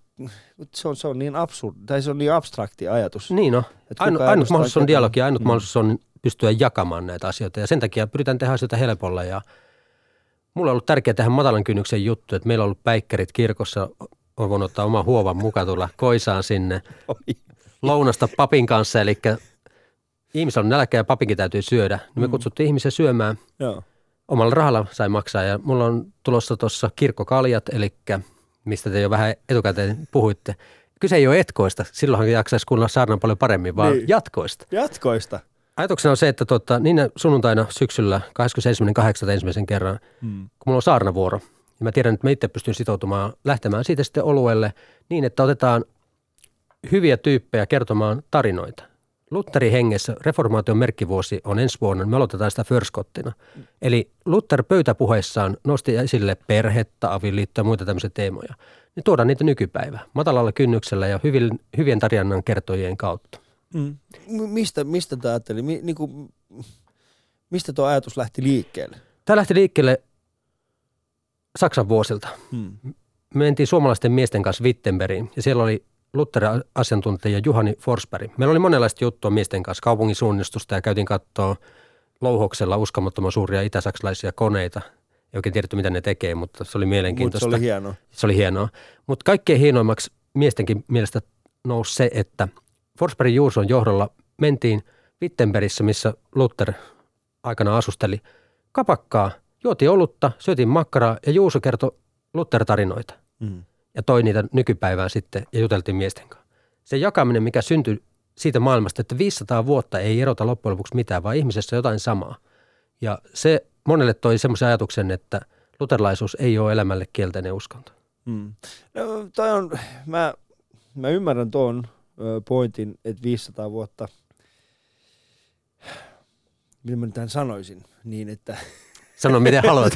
se on, se on niin absurd, tai se on niin abstrakti ajatus. Niin no, että Ainu, ainut mahdollisuus on dialogi, ainut Mm. mahdollisuus on pystyä jakamaan näitä asioita. Ja sen takia pyritään tehdä asioita helpolla. Ja mulla on ollut tärkeää tehdä matalan kynnyksen juttu, että meillä on ollut päikkärit kirkossa. On voinut ottaa oma huovan mukaan tulla koisaan sinne Oi. lounasta papin kanssa. Eli ihmisellä on nälkä ja papinkin täytyy syödä. Niin me Mm. kutsuttiin ihmisiä syömään. Joo. Omalla rahalla sai maksaa ja mulla on tulossa tuossa kirkkokaljat, eli mistä te jo vähän etukäteen puhuitte. Kyse ei ole etkoista, silloinhan jaksaisi kuunnella saarnan paljon paremmin, vaan Niin. jatkoista. Jatkoista. Ajatuksena on se, että tota, niin sunnuntaina syksyllä 21.8. ensimmäisen kerran, Mm. kun mulla on saarnavuoro, ja mä tiedän, että mä itse pystyn sitoutumaan lähtemään siitä sitten oluelle niin, että otetaan hyviä tyyppejä kertomaan tarinoita. Lutherin hengessä reformaation merkkivuosi on ensi vuonna, me aloitetaan sitä förskottina. Eli Luther pöytäpuheessaan nosti esille perhettä, avioliittoa ja muita tämmöisiä teemoja. Niin tuodaan niitä nykypäivä matalalla kynnyksellä ja hyvin, hyvien tarinan kertojien kautta. Mm. Mistä, mistä tämä ajatteli? Mi, niinku, mistä tuo ajatus lähti liikkeelle? Tämä lähti liikkeelle Saksan vuosilta. Hmm. Me mentiin suomalaisten miesten kanssa Wittenbergiin ja siellä oli Lutherin asiantuntija Juhani Forsberg. Meillä oli monenlaista juttua miesten kanssa, kaupungin suunnistusta ja käytiin katsoa louhoksella uskomattoman suuria itäsaksalaisia koneita. Ei oikein tiedetty, mitä ne tekee, mutta se oli mielenkiintoista. se oli hienoa. Se oli hienoa. Mutta kaikkein hienoimmaksi miestenkin mielestä nousi se, että Forsbergin Juuson johdolla mentiin Wittenbergissä, missä Luther aikana asusteli, kapakkaa, juotiin olutta, syötiin makkaraa ja Juuso kertoi Luther-tarinoita Hmm. Ja toi niitä nykypäivään sitten ja juteltiin miesten kanssa. Se jakaminen, mikä syntyi siitä maailmasta, että 500 vuotta ei erota loppujen lopuksi mitään, vaan ihmisessä jotain samaa. Ja se monelle toi semmoisen ajatuksen, että luterilaisuus ei ole elämälle kielteinen uskonto. Mm. No, toi on, mä, mä ymmärrän tuon pointin, että 500 vuotta, miten mä nyt tämän sanoisin, niin että Sano miten haluat.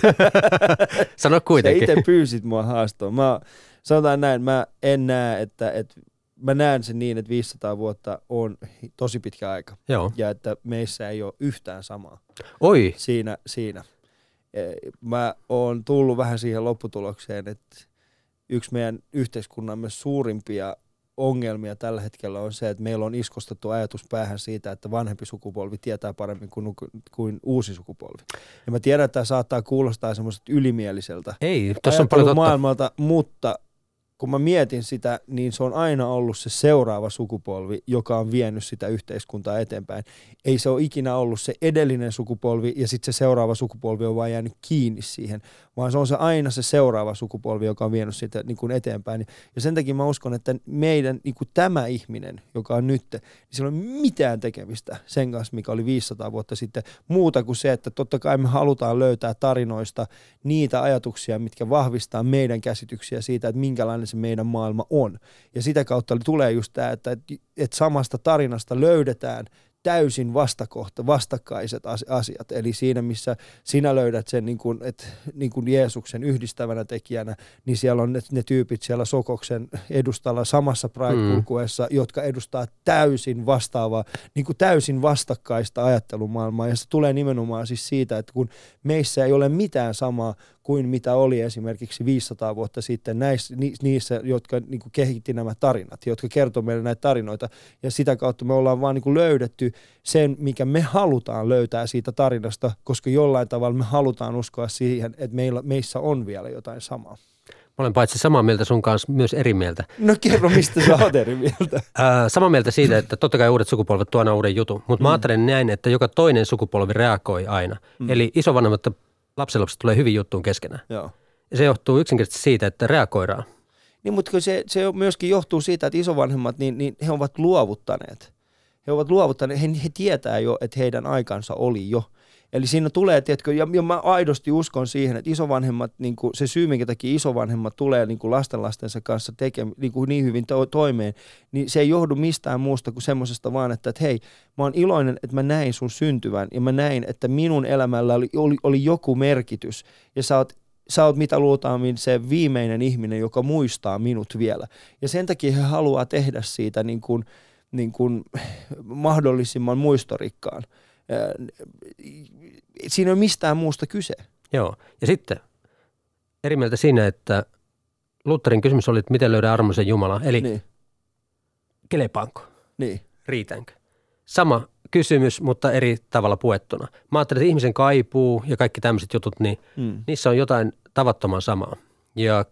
Sano sä kuitenkin. itse pyysit mua haastoon. Mä sanotaan näin, mä en näe, että, että mä näen sen niin, että 500 vuotta on tosi pitkä aika Joo. ja että meissä ei ole yhtään samaa. Oi, siinä, siinä. Eh, Mä oon tullut vähän siihen lopputulokseen, että yksi meidän yhteiskunnamme suurimpia ongelmia tällä hetkellä on se, että meillä on iskostettu ajatus päähän siitä, että vanhempi sukupolvi tietää paremmin kuin, kuin uusi sukupolvi. Ja mä tiedän, että tämä saattaa kuulostaa semmoiselta ylimieliseltä ei, tuossa on paljon totta. maailmalta, mutta kun mä mietin sitä, niin se on aina ollut se seuraava sukupolvi, joka on vienyt sitä yhteiskuntaa eteenpäin. Ei se ole ikinä ollut se edellinen sukupolvi ja sitten se seuraava sukupolvi on vaan jäänyt kiinni siihen, vaan se on se aina se seuraava sukupolvi, joka on vienyt sitä niin kuin eteenpäin. Ja sen takia mä uskon, että meidän niin kuin tämä ihminen, joka on nyt, niin sillä ei ole mitään tekemistä sen kanssa, mikä oli 500 vuotta sitten, muuta kuin se, että totta kai me halutaan löytää tarinoista niitä ajatuksia, mitkä vahvistaa meidän käsityksiä siitä, että minkälainen se meidän maailma on. Ja sitä kautta tulee just tämä, että, että samasta tarinasta löydetään täysin vastakohta, vastakkaiset as- asiat. Eli siinä, missä sinä löydät sen niin kuin, että, niin kuin Jeesuksen yhdistävänä tekijänä, niin siellä on ne, ne tyypit siellä Sokoksen edustalla samassa Pride-kulkueessa, mm. jotka edustaa täysin vastaavaa, niin kuin täysin vastakkaista ajattelumaailmaa. Ja se tulee nimenomaan siis siitä, että kun meissä ei ole mitään samaa kuin mitä oli esimerkiksi 500 vuotta sitten näissä, ni, niissä, jotka niin kuin kehitti nämä tarinat, jotka kertoo meille näitä tarinoita. Ja sitä kautta me ollaan vaan niin kuin löydetty sen, mikä me halutaan löytää siitä tarinasta, koska jollain tavalla me halutaan uskoa siihen, että meillä, meissä on vielä jotain samaa. Mä olen paitsi samaa mieltä sun kanssa, myös eri mieltä. No kerro, mistä sä oot eri mieltä. Ää, samaa mieltä siitä, että totta kai uudet sukupolvet tuo aina uuden jutun, mutta mm. mä ajattelen näin, että joka toinen sukupolvi reagoi aina. Mm. Eli isovanhemmat lapsenlapset tulee hyvin juttuun keskenään. Joo. Ja se johtuu yksinkertaisesti siitä, että reagoidaan. Niin, mutta se, se myöskin johtuu siitä, että isovanhemmat, niin, niin he ovat luovuttaneet. He ovat luovuttaneet, he, he tietää jo, että heidän aikansa oli jo. Eli siinä tulee, tiedätkö, ja, ja mä aidosti uskon siihen, että isovanhemmat, niin kuin se syy, minkä takia isovanhemmat tulee niin kuin lastenlastensa kanssa teke, niin, kuin niin hyvin to, toimeen, niin se ei johdu mistään muusta kuin semmoisesta vaan, että, että hei, mä oon iloinen, että mä näin sun syntyvän, ja mä näin, että minun elämällä oli, oli, oli joku merkitys, ja sä oot sä oot mitä luultaammin se viimeinen ihminen, joka muistaa minut vielä. Ja sen takia he haluaa tehdä siitä niin kuin, niin kuin mahdollisimman muistorikkaan. Siinä ei ole mistään muusta kyse. Joo. Ja sitten eri mieltä siinä, että Lutherin kysymys oli, että miten löydä armoisen Jumala. Eli niin. Kelepaanko? niin. Riitänkö? Sama kysymys, mutta eri tavalla puettuna. Mä ajattelin, että ihmisen kaipuu ja kaikki tämmöiset jutut, niin Mm. niissä on jotain tavattoman samaa. Ja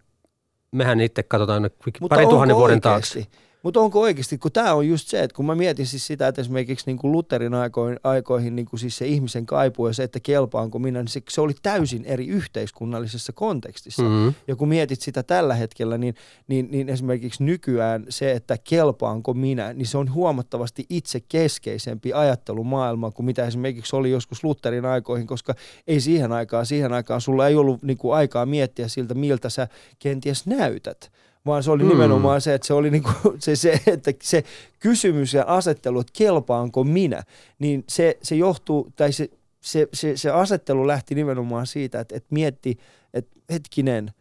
mehän itse katsotaan pari tuhannen vuoden oikeasti? taakse. Mutta onko oikeasti, kun tämä on just se, että kun mä mietin siis sitä, että esimerkiksi niin kuin Lutherin aikoihin, aikoihin niin kuin siis se ihmisen kaipuu ja se, että kelpaanko minä, niin se, se oli täysin eri yhteiskunnallisessa kontekstissa. Mm-hmm. Ja kun mietit sitä tällä hetkellä, niin, niin, niin esimerkiksi nykyään se, että kelpaanko minä, niin se on huomattavasti itse keskeisempi ajattelumaailma kuin mitä esimerkiksi oli joskus Lutherin aikoihin, koska ei siihen aikaan, siihen aikaan sulla ei ollut niin kuin aikaa miettiä siltä, miltä sä kenties näytät vaan se oli Mm. nimenomaan se, että se oli niinku, se, se, että se kysymys ja asettelu, että kelpaanko minä, niin se, se johtuu, tai se, se, se, se asettelu lähti nimenomaan siitä, että, että mietti, että hetkinen,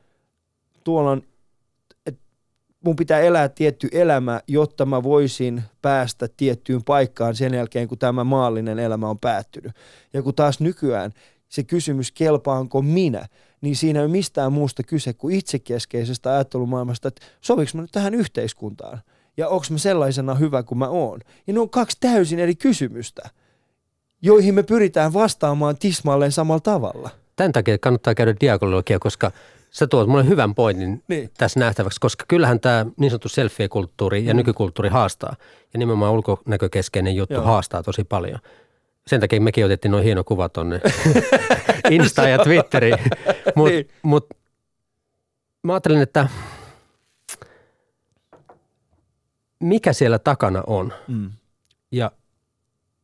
tuolla on, että mun pitää elää tietty elämä, jotta mä voisin päästä tiettyyn paikkaan sen jälkeen, kun tämä maallinen elämä on päättynyt. Ja kun taas nykyään se kysymys kelpaanko minä, niin siinä ei ole mistään muusta kyse kuin itsekeskeisestä ajattelumaailmasta, että soviks mä nyt tähän yhteiskuntaan ja onko mä sellaisena hyvä kuin mä oon. Ja ne on kaksi täysin eri kysymystä, joihin me pyritään vastaamaan tismalleen samalla tavalla. Tämän takia kannattaa käydä diakologia, koska sä tuot mulle hyvän pointin niin. tässä nähtäväksi, koska kyllähän tämä niin sanottu selfie-kulttuuri ja mm. nykykulttuuri haastaa. Ja nimenomaan ulkonäkökeskeinen juttu Joo. haastaa tosi paljon. Sen takia mekin otettiin noin hieno kuva tonne Insta ja Twitteriin. Mutta niin. mut, mä ajattelin, että mikä siellä takana on. Mm. Ja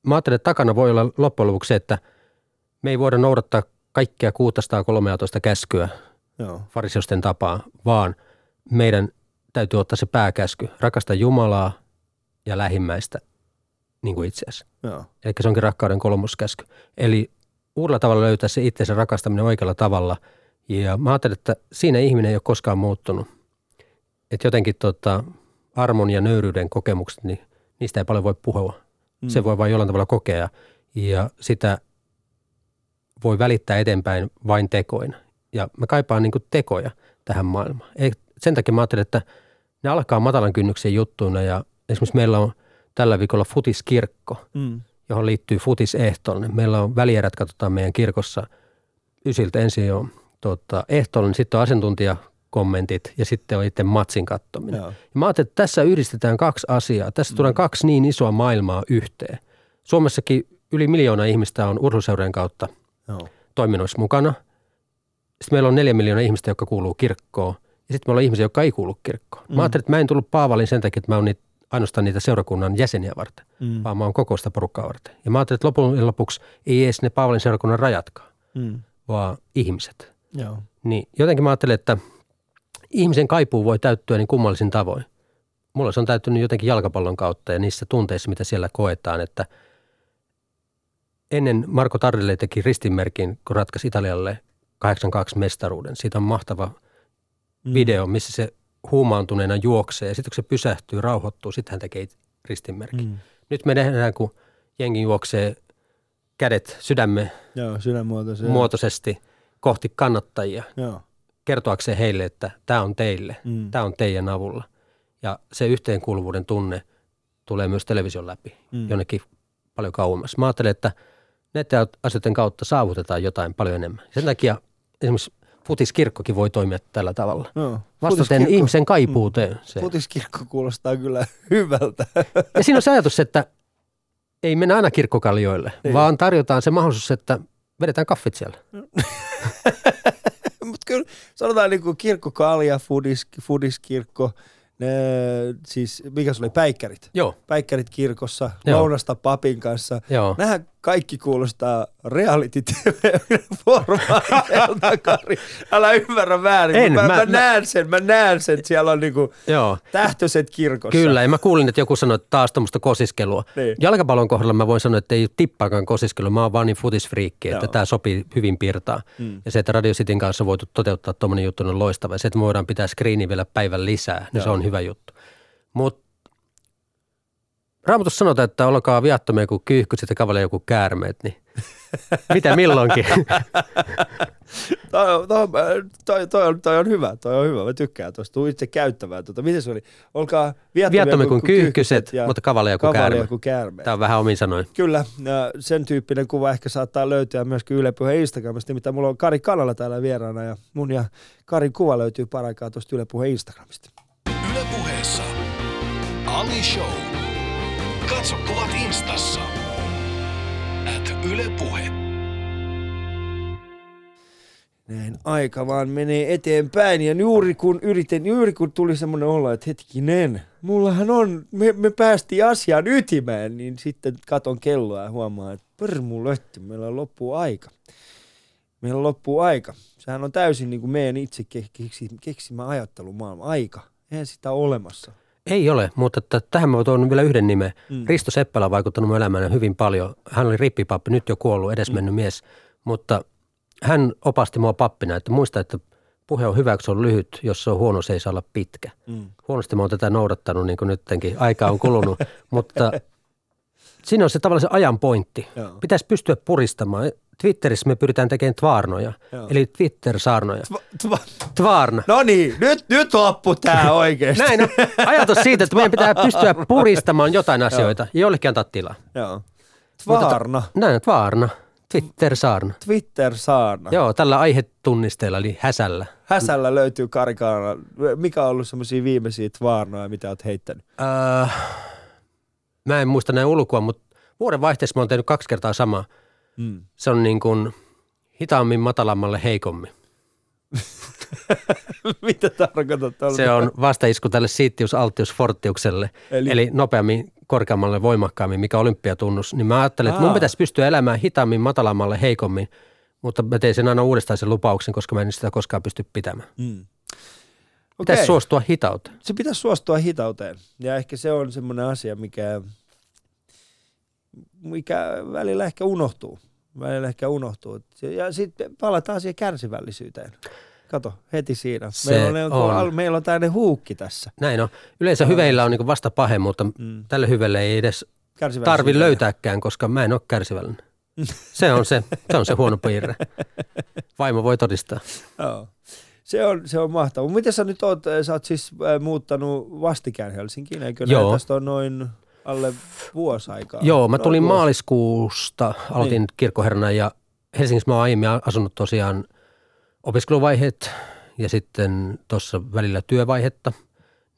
mä ajattelin, että takana voi olla loppujen lopuksi se, että me ei voida noudattaa kaikkea 613 käskyä Joo. fariseusten tapaa, vaan meidän täytyy ottaa se pääkäsky, rakasta Jumalaa ja lähimmäistä niin kuin itseäsi. Eli se onkin rakkauden kolmoskäsky. Eli uudella tavalla löytää se itsensä rakastaminen oikealla tavalla. Ja mä ajattelen, että siinä ihminen ei ole koskaan muuttunut. Että jotenkin tota, armon ja nöyryyden kokemukset, niin niistä ei paljon voi puhua. Mm. Se voi vain jollain tavalla kokea ja sitä voi välittää eteenpäin vain tekoina. Ja mä kaipaan niin tekoja tähän maailmaan. Ei, sen takia mä ajattelen, että ne alkaa matalan kynnyksen juttuina ja esimerkiksi meillä on tällä viikolla futiskirkko, mm. johon liittyy futisehtollinen. Meillä on välierät, katsotaan meidän kirkossa ysiltä ensin jo tuota, ehtoollinen, sitten on asiantuntija kommentit ja sitten on itse matsin kattominen. Joo. Ja mä ajattelin, että tässä yhdistetään kaksi asiaa. Tässä mm. tulee kaksi niin isoa maailmaa yhteen. Suomessakin yli miljoona ihmistä on urheiluseurojen kautta Joo. toiminnoissa mukana. Sitten meillä on neljä miljoonaa ihmistä, jotka kuuluu kirkkoon. Ja sitten meillä on ihmisiä, jotka ei kuulu kirkkoon. Mm. Mä ajattelin, että mä en tullut Paavalin sen takia, että mä oon niitä, ainoastaan niitä seurakunnan jäseniä varten, mm. vaan mä oon kokoista porukkaa varten. Ja mä ajattelin, että lopun lopuksi ei edes ne Paavalin seurakunnan rajatkaan, mm. vaan ihmiset. Joo. Niin jotenkin mä ajattelin, että – ihmisen kaipuu voi täyttyä niin kummallisin tavoin. Mulla se on täyttynyt jotenkin jalkapallon kautta ja niissä tunteissa, mitä siellä koetaan, että ennen Marko Tardelle teki ristinmerkin, kun ratkaisi Italialle 82 mestaruuden. Siitä on mahtava mm. video, missä se huumaantuneena juoksee ja sitten kun se pysähtyy, rauhoittuu, sitten hän tekee ristinmerkin. Mm. Nyt me nähdään, kun jengi juoksee kädet sydämme Joo, muotoisesti kohti kannattajia. Joo kertoakseen heille, että tämä on teille, mm. tämä on teidän avulla. Ja se yhteenkuuluvuuden tunne tulee myös television läpi mm. jonnekin paljon kauemmas. Mä ajattelen, että näiden asioiden kautta saavutetaan jotain paljon enemmän. Sen takia esimerkiksi futiskirkkokin voi toimia tällä tavalla. No, Vastaten ihmisen kaipuuteen. Mm. Se. Futiskirkko kuulostaa kyllä hyvältä. Ja siinä on se ajatus, että ei mennä aina kirkkokaljoille, niin. vaan tarjotaan se mahdollisuus, että vedetään kaffit siellä. Mutta kyllä sanotaan niin kuin kirkkokalja, fudis, fudiskirkko, ne, siis mikä se oli, päikkärit. Joo. Päikkärit kirkossa, Joo. lounasta papin kanssa. Joo. Nähän kaikki kuulostaa reality tv Kari. Älä ymmärrä väärin. En, mä, mä, mä, näen sen, mä näen sen, että siellä on niinku Joo. tähtöiset kirkossa. Kyllä, ja mä kuulin, että joku sanoi, että taas tuommoista kosiskelua. Niin. Jalkapallon kohdalla mä voin sanoa, että ei tippaakaan kosiskelua. Mä oon vaan niin futisfriikki, että tämä sopii hyvin pirtaa. Mm. Ja se, että Radio Cityn kanssa voitu toteuttaa tuommoinen juttu on loistava. Ja se, että me voidaan pitää screeni vielä päivän lisää, niin Joo. se on hyvä juttu. Mutta Raamatus sanotaan, että olkaa viattomia kuin kyyhkyset ja kavalee joku käärmeet, niin mitä milloinkin? toi, toi, toi, toi, on, toi, on hyvä, toi on hyvä. Mä tykkään tuosta. Tuu itse käyttämään tuota. Miten se oli? Olkaa viattomia, viattomia kuin, kuin kyyhkyset, ja mutta joku, käärme. joku käärme. Tämä on vähän omin sanoin. Kyllä, sen tyyppinen kuva ehkä saattaa löytyä myöskin Yle Puheen Instagramista, mitä mulla on Kari Kanala täällä vieraana ja mun ja Karin kuva löytyy paraikaa tuosta Yle Puheen Instagramista. Yle Puheessa Ali Show. Katso kuvat instassa. At Yle Puhe. Näin aika vaan menee eteenpäin ja juuri kun yritin, juuri kun tuli semmoinen olla, että hetkinen, mullahan on, me, me päästiin asiaan ytimään, niin sitten katon kelloa ja huomaan, että pörmu lötti, meillä on loppu aika. Meillä loppuu aika. Sehän on täysin niin kuin meidän itse keksimä ajattelumaailma. Aika. Eihän sitä ole olemassa. Ei ole, mutta että tähän mä tuon vielä yhden nimen. Mm. Risto Seppälä on vaikuttanut mun elämään hyvin paljon. Hän oli rippipappi, nyt jo kuollut, edesmennyt mm. mies, mutta hän opasti mua pappina, että muista, että puhe on hyvä, kun se on lyhyt, jos se on huono, se ei saa olla pitkä. Mm. Huonosti mä oon tätä noudattanut, niin kuin nytkin, aika on kulunut, mutta siinä on se tavallaan se ajan pointti. Joo. Pitäisi pystyä puristamaan. Twitterissä me pyritään tekemään tvaarnoja, Joo. eli Twitter-saarnoja. Tva- tva- Tvaarna. No niin, nyt, nyt loppu tää oikeesti. Näin on. Ajatus siitä, että meidän pitää pystyä puristamaan jotain asioita ja jollekin antaa tilaa. Joo. Mutta Tvaarna. Näin, tvaarna. Twitter-saarna. Twitter-saarna. Joo, tällä aihetunnisteella, eli häsällä. Häsällä löytyy karikaana. Mikä on ollut semmoisia viimeisiä tvaarnoja, mitä oot heittänyt? Öö, mä en muista näin ulkoa, mutta vuoden vaihteessa mä oon tehnyt kaksi kertaa samaa. Mm. Se on niin kuin hitaammin, matalammalle, heikommin. mitä tarkoitat? tuolla? Se on vastaisku tälle siittius altius fortiukselle, Eli- eli, nopeammin, korkeammalle, voimakkaammin, mikä olympiatunnus. Niin mä ajattelin, että mun Aa. pitäisi pystyä elämään hitaammin, matalammalle, heikommin, mutta mä tein sen aina uudestaan sen lupauksen, koska mä en sitä koskaan pysty pitämään. Mm. Pitäisi Okei. suostua hitauteen. se pitäisi suostua hitauteen. Ja ehkä se on semmoinen asia, mikä, mikä välillä ehkä unohtuu. Välillä ehkä unohtuu. Ja sitten palataan siihen kärsivällisyyteen. Kato, heti siinä. Se meillä on, on. on. meillä on tämmöinen huukki tässä. Näin on. Yleensä hyveillä on niin vasta pahe, mutta Mm. tälle hyvälle ei edes tarvi löytääkään, koska mä en ole kärsivällinen. Se on se, se on se huono piirre. Vaimo voi todistaa. Joo. Se on, se on mahtavaa. Miten sä nyt oot, sä oot siis muuttanut vastikään Helsinkiin, eikö näin? Joo. Tästä on noin alle vuosi aikaa. Joo, mä tulin vuosi. maaliskuusta, aloitin niin. kirkkoherrana ja Helsingissä mä oon aiemmin asunut tosiaan opiskeluvaiheet ja sitten tuossa välillä työvaihetta,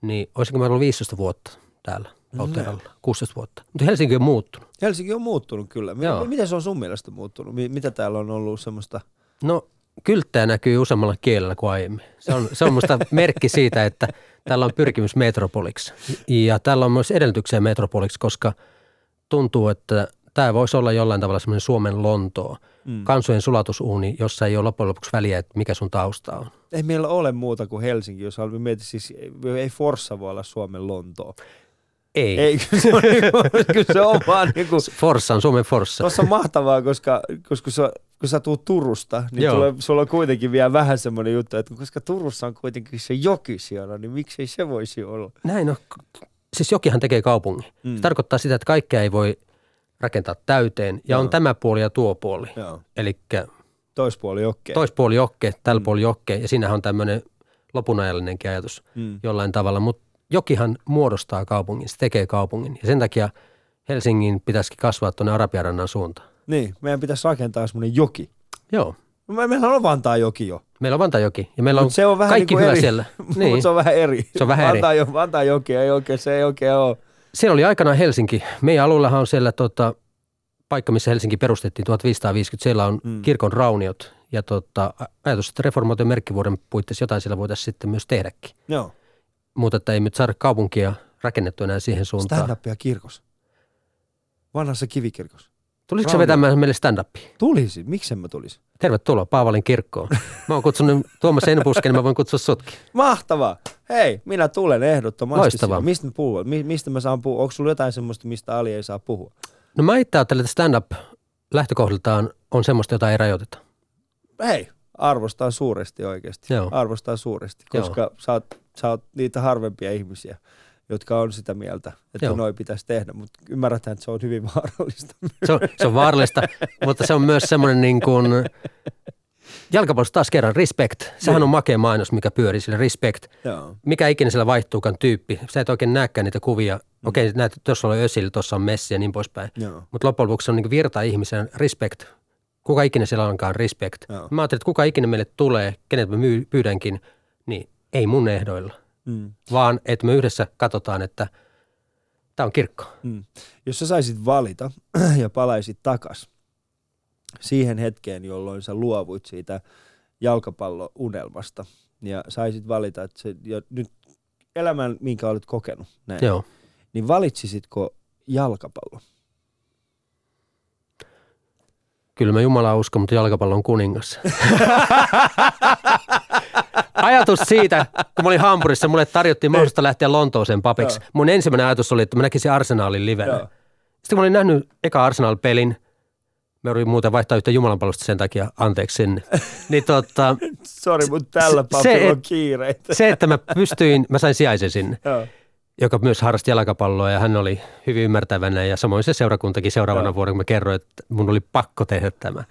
niin olisinko mä ollut 15 vuotta täällä Lauteeralla, 16 vuotta. Mutta Helsinki on muuttunut. Helsinki on muuttunut kyllä. Joo. Miten se on sun mielestä muuttunut? Mi- Mitä täällä on ollut semmoista? No kylttejä näkyy useammalla kielellä kuin aiemmin. Se on, se on musta merkki siitä, että täällä on pyrkimys metropoliksi. Ja täällä on myös edellytyksiä metropoliksi, koska tuntuu, että tämä voisi olla jollain tavalla semmoinen Suomen Lontoo. Mm. Kansojen sulatusuuni, jossa ei ole loppujen lopuksi väliä, että mikä sun tausta on. Ei meillä ole muuta kuin Helsinki, jos haluaa miettiä, siis ei Forssa voi olla Suomen Lontoo. Ei. Ei, kyllä se on, niinku, kyllä se on vaan niin kuin, Forssa on Suomen Forssa. Tuossa on mahtavaa, koska, koska sä, kun sä tuut Turusta, niin Joo. tulee, sulla on kuitenkin vielä vähän semmoinen juttu, että koska Turussa on kuitenkin se joki siellä, niin miksei se voisi olla? Näin on. Siis jokihan tekee kaupungin. Mm. Se tarkoittaa sitä, että kaikkea ei voi rakentaa täyteen. Ja Joo. on tämä puoli ja tuo puoli. Eli Toispuoli jokkeen. toispuoli jokke, tällä Mm. puoli jokke. Ja siinähän on tämmöinen lopunajallinenkin ajatus Mm. jollain tavalla. Mutta jokihan muodostaa kaupungin, se tekee kaupungin. Ja sen takia Helsingin pitäisikin kasvaa tuonne Arabiarannan suuntaan. Niin, meidän pitäisi rakentaa semmoinen joki. Joo. No, me- Meillä on Vantaa joki jo, Meillä on Vantajoki ja meillä on, Mut se on vähän kaikki niinku hyvä eri. siellä. niin. Niin. mutta se on vähän eri. Se on vähän eri. Vantaa, Vantaa joki ei oikein, se ei oikein ole. Siellä oli aikanaan Helsinki. Meidän alueellahan on siellä tota, paikka, missä Helsinki perustettiin 1550. Siellä on Mm. mm. kirkon rauniot ja tota, ajatus, että reformaation merkkivuoden puitteissa jotain siellä voitaisiin sitten myös tehdäkin. Joo. Mutta että ei nyt saada kaupunkia rakennettu enää siihen suuntaan. Stand-upia kirkossa. Vanhassa kivikirkossa. Tulisiko se Raunio. vetämään meille stand-upia? Tulisi, miksen mä tulisi? Tervetuloa Paavalin kirkkoon. Mä oon kutsunut Tuomas Enbusken, niin mä voin kutsua sutkin. Mahtavaa. Hei, minä tulen ehdottomasti. Loistavaa. sinne. Mistä? Mi- mistä mä saan puhua? Onko sulla jotain semmoista, mistä Ali ei saa puhua? No mä itse ajattelen, että stand-up lähtökohdiltaan on semmoista, jota ei rajoiteta. Hei, arvostaa suuresti oikeasti. Joo. Arvostaa suuresti, Joo. koska sä oot, sä oot niitä harvempia ihmisiä, jotka on sitä mieltä, että Joo. noin pitäisi tehdä, mutta ymmärrätään, että se on hyvin vaarallista. Se on, se on vaarallista, mutta se on myös semmoinen niin kuin, jalkapallossa taas kerran, respect. Sehän Niin. on makea mainos, mikä pyörii sillä, respect. Joo. Mikä ikinä siellä vaihtuukaan tyyppi. Sä et oikein näekään niitä kuvia. Mm. Okei, näet, että tuossa on Ösil, tuossa on Messi ja niin poispäin. Mutta loppujen lopuksi se on niin virta ihmisen respect. Kuka ikinä siellä onkaan respect. Joo. Mä ajattelin, että kuka ikinä meille tulee, kenet mä myy- pyydänkin, niin ei mun ehdoilla. Mm. Vaan että me yhdessä katsotaan, että tämä on kirkko. Mm. Jos sä saisit valita ja palaisit takas siihen hetkeen, jolloin sä luovuit siitä jalkapallounelmasta ja saisit valita, että se, ja nyt elämän, minkä olet kokenut, näin, Joo. niin valitsisitko jalkapallo? Kyllä mä Jumalaa uskon, mutta jalkapallo on kuningas. Ajatus siitä, kun mä olin Hampurissa, mulle tarjottiin mahdollisuutta lähteä Lontooseen papiksi. Joo. Mun ensimmäinen ajatus oli, että mä näkisin Arsenalin livenä. Joo. Sitten kun mä olin nähnyt eka Arsenal-pelin, me olin muuten vaihtaa yhtä Jumalanpalvelusta sen takia, anteeksi sinne. Niin tota, Sori, mutta tällä Se- on kiireitä. se, että mä pystyin, mä sain sijaisen sinne, Joo. joka myös harrasti jalkapalloa ja hän oli hyvin ymmärtävänä ja samoin se seurakuntakin seuraavana Joo. vuonna, kun mä kerroin, että mun oli pakko tehdä tämä.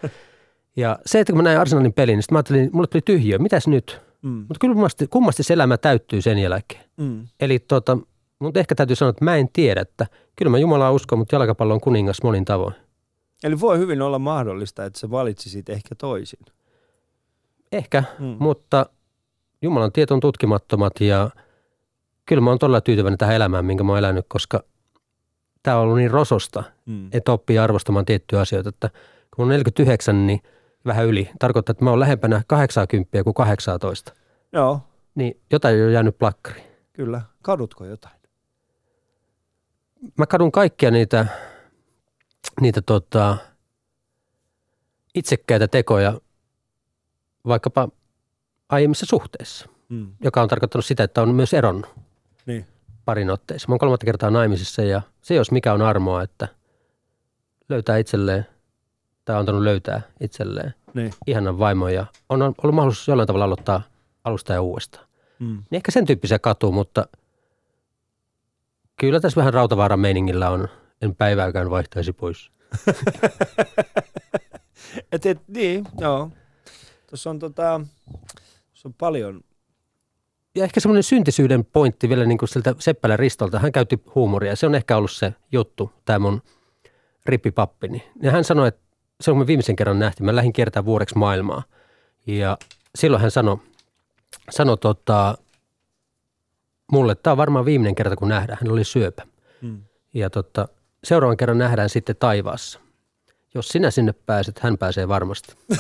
Ja se, että kun mä näin Arsenalin pelin, niin sitten mä ajattelin, mulle tuli tyhjiö, mitäs nyt? Mm. Mutta kyllä kummasti, kummasti se elämä täyttyy sen jälkeen. Mm. Eli tota, mutta ehkä täytyy sanoa, että mä en tiedä, että kyllä mä Jumalaa uskon, mutta jalkapallo on kuningas monin tavoin. Eli voi hyvin olla mahdollista, että sä valitsisit ehkä toisin. Ehkä, Mm. mutta Jumalan tiet on tutkimattomat ja kyllä mä oon todella tyytyväinen tähän elämään, minkä mä oon elänyt, koska tämä on ollut niin rososta, Mm. että oppii arvostamaan tiettyjä asioita. Että kun on 49, niin vähän yli. Tarkoittaa, että mä oon lähempänä 80 kuin 18. Joo, Niin jotain on jäänyt plakkariin. kyllä. Kadutko jotain? Mä kadun kaikkia niitä, niitä tota, itsekkäitä tekoja vaikkapa aiemmissa suhteissa, Mm. joka on tarkoittanut sitä, että on myös eronnut Niin. parin otteessa. Mä oon kolmatta kertaa naimisissa ja se jos mikä on armoa, että löytää itselleen tai on antanut löytää itselleen Niin. ihanan vaimon ja on ollut mahdollisuus jollain tavalla aloittaa alusta ja uudestaan. Mm. Niin ehkä sen tyyppisiä katuu, mutta kyllä tässä vähän rautavaaran meiningillä on, en päivääkään vaihtaisi pois. Et, et, niin, joo. Tuossa on, tota, tuossa on paljon. Ja ehkä semmoinen syntisyyden pointti vielä niin kuin siltä Seppälän Ristolta. Hän käytti huumoria. Se on ehkä ollut se juttu, tämä mun rippipappini. Ja hän sanoi, että se on kun me viimeisen kerran nähtiin. Mä lähdin kiertämään vuodeksi maailmaa. Ja silloin hän sanoi, sanoi tota, mulle, että tämä on varmaan viimeinen kerta, kun nähdään. Hän oli syöpä. Mm. Ja tota, seuraavan kerran nähdään sitten taivaassa. Jos sinä sinne pääset, hän pääsee varmasti.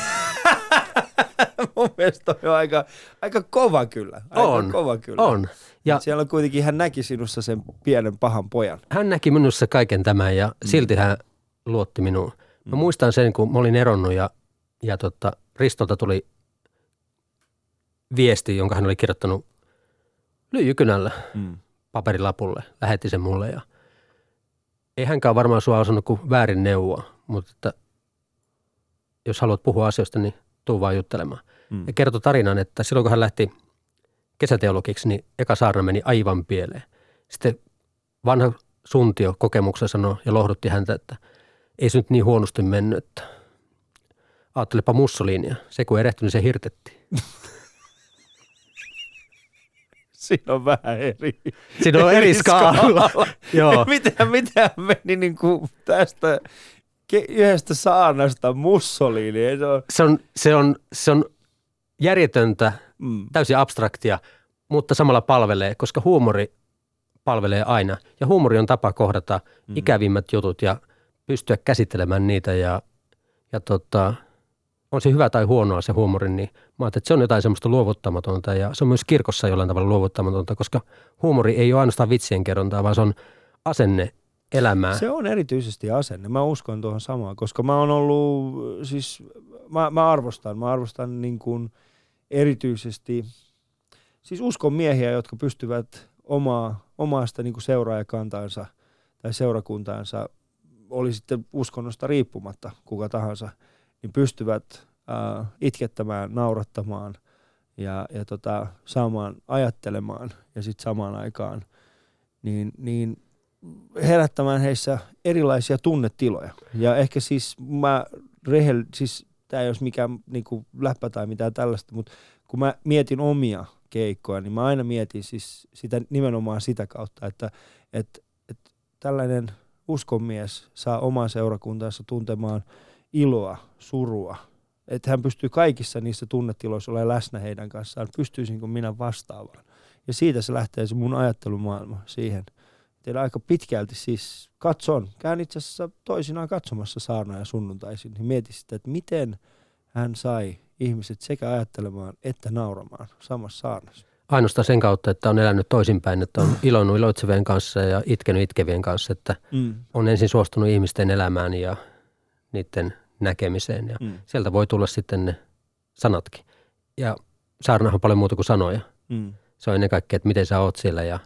Mun mielestä on aika, aika kova kyllä. Aika On, kova kyllä. On. Ja Ja siellä on kuitenkin, hän näki sinussa sen pienen pahan pojan. hän näki minussa kaiken tämän ja silti hän luotti minuun. Mä muistan sen, kun mä olin eronnut ja, ja tota, Ristolta tuli viesti, jonka hän oli kirjoittanut lyijykynällä Mm. paperilapulle. Lähetti sen mulle ja ei hänkään varmaan sua osannut kuin väärin neuvoa, mutta että jos haluat puhua asioista, niin tuu vaan juttelemaan. Mm. Ja kertoi tarinan, että silloin kun hän lähti kesäteologiksi, niin eka saarna meni aivan pieleen. Sitten vanha suntio kokemuksessa sanoi ja lohdutti häntä, että ei se nyt niin huonosti mennyt, että ajattelepa Mussolinia. Se kun erehtyi, niin se hirtettiin. Siinä on vähän eri. Siinä on eri skaala. Joo. mitä, mitä meni niin kuin tästä yhdestä saarnasta Mussoliini? Ei Se on, Se on, se on, se on järjetöntä, mm. täysin abstraktia, mutta samalla palvelee, koska huumori palvelee aina. Ja huumori on tapa kohdata mm. ikävimmät jutut ja pystyä käsittelemään niitä ja, ja tota, on se hyvä tai huonoa se huumori, niin mä että se on jotain semmoista luovuttamatonta ja se on myös kirkossa jollain tavalla luovuttamatonta, koska huumori ei ole ainoastaan vitsien kerrontaa, vaan se on asenne elämää. Se on erityisesti asenne. Mä uskon tuohon samaan, koska mä oon ollut, siis mä, mä arvostan, mä arvostan niin kuin erityisesti, siis uskon miehiä, jotka pystyvät omaa, omasta niin kuin seuraajakantaansa tai seurakuntaansa, oli sitten uskonnosta riippumatta kuka tahansa, niin pystyvät äh, itkettämään, naurattamaan ja, ja tota, saamaan ajattelemaan ja sitten samaan aikaan niin, niin herättämään heissä erilaisia tunnetiloja. Ja ehkä siis mä rehel, siis tämä ei olisi mikään niinku läppä tai mitään tällaista, mutta kun mä mietin omia keikkoja, niin mä aina mietin siis sitä nimenomaan sitä kautta, että et, et tällainen uskonmies saa oman seurakuntansa tuntemaan iloa, surua, että hän pystyy kaikissa niissä tunnetiloissa olemaan läsnä heidän kanssaan, pystyisinkö minä vastaavaan. Ja siitä se lähtee se mun ajattelumaailma siihen. Teillä aika pitkälti siis katson, käyn itse asiassa toisinaan katsomassa saarnoja sunnuntaisin, niin mieti sitä, että miten hän sai ihmiset sekä ajattelemaan että nauramaan samassa saarnassa. Ainoastaan sen kautta, että on elänyt toisinpäin, että on iloinut iloitsevien kanssa ja itkenyt itkevien kanssa, että Mm. on ensin suostunut ihmisten elämään ja niiden näkemiseen ja Mm. sieltä voi tulla sitten ne sanatkin. Ja saarnahan on paljon muuta kuin sanoja. Mm. Se on ennen kaikkea, että miten sä oot siellä ja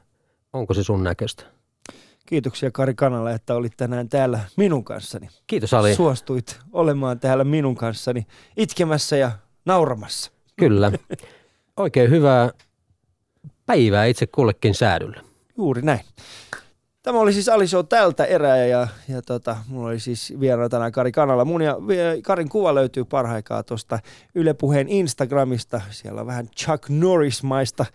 onko se sun näköistä. Kiitoksia Kari Kanalle, että olit tänään täällä minun kanssani. Kiitos Ali. Suostuit olemaan täällä minun kanssani itkemässä ja nauramassa. Kyllä. Oikein hyvää päivää itse kullekin säädylle. Juuri näin. Tämä oli siis Ali Show tältä erää ja, ja tota, mulla oli siis vieraana tänään Kari Kanala. Mun ja Karin kuva löytyy parhaikaa tuosta Yle Puheen Instagramista. Siellä on vähän Chuck Norris-maista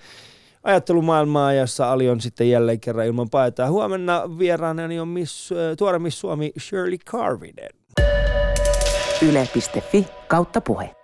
ajattelumaailmaa, jossa Ali on sitten jälleen kerran ilman paitaa. Huomenna vieraanani on miss, tuore Miss Suomi Shirley Carvinen. Yle.fi kautta puhe.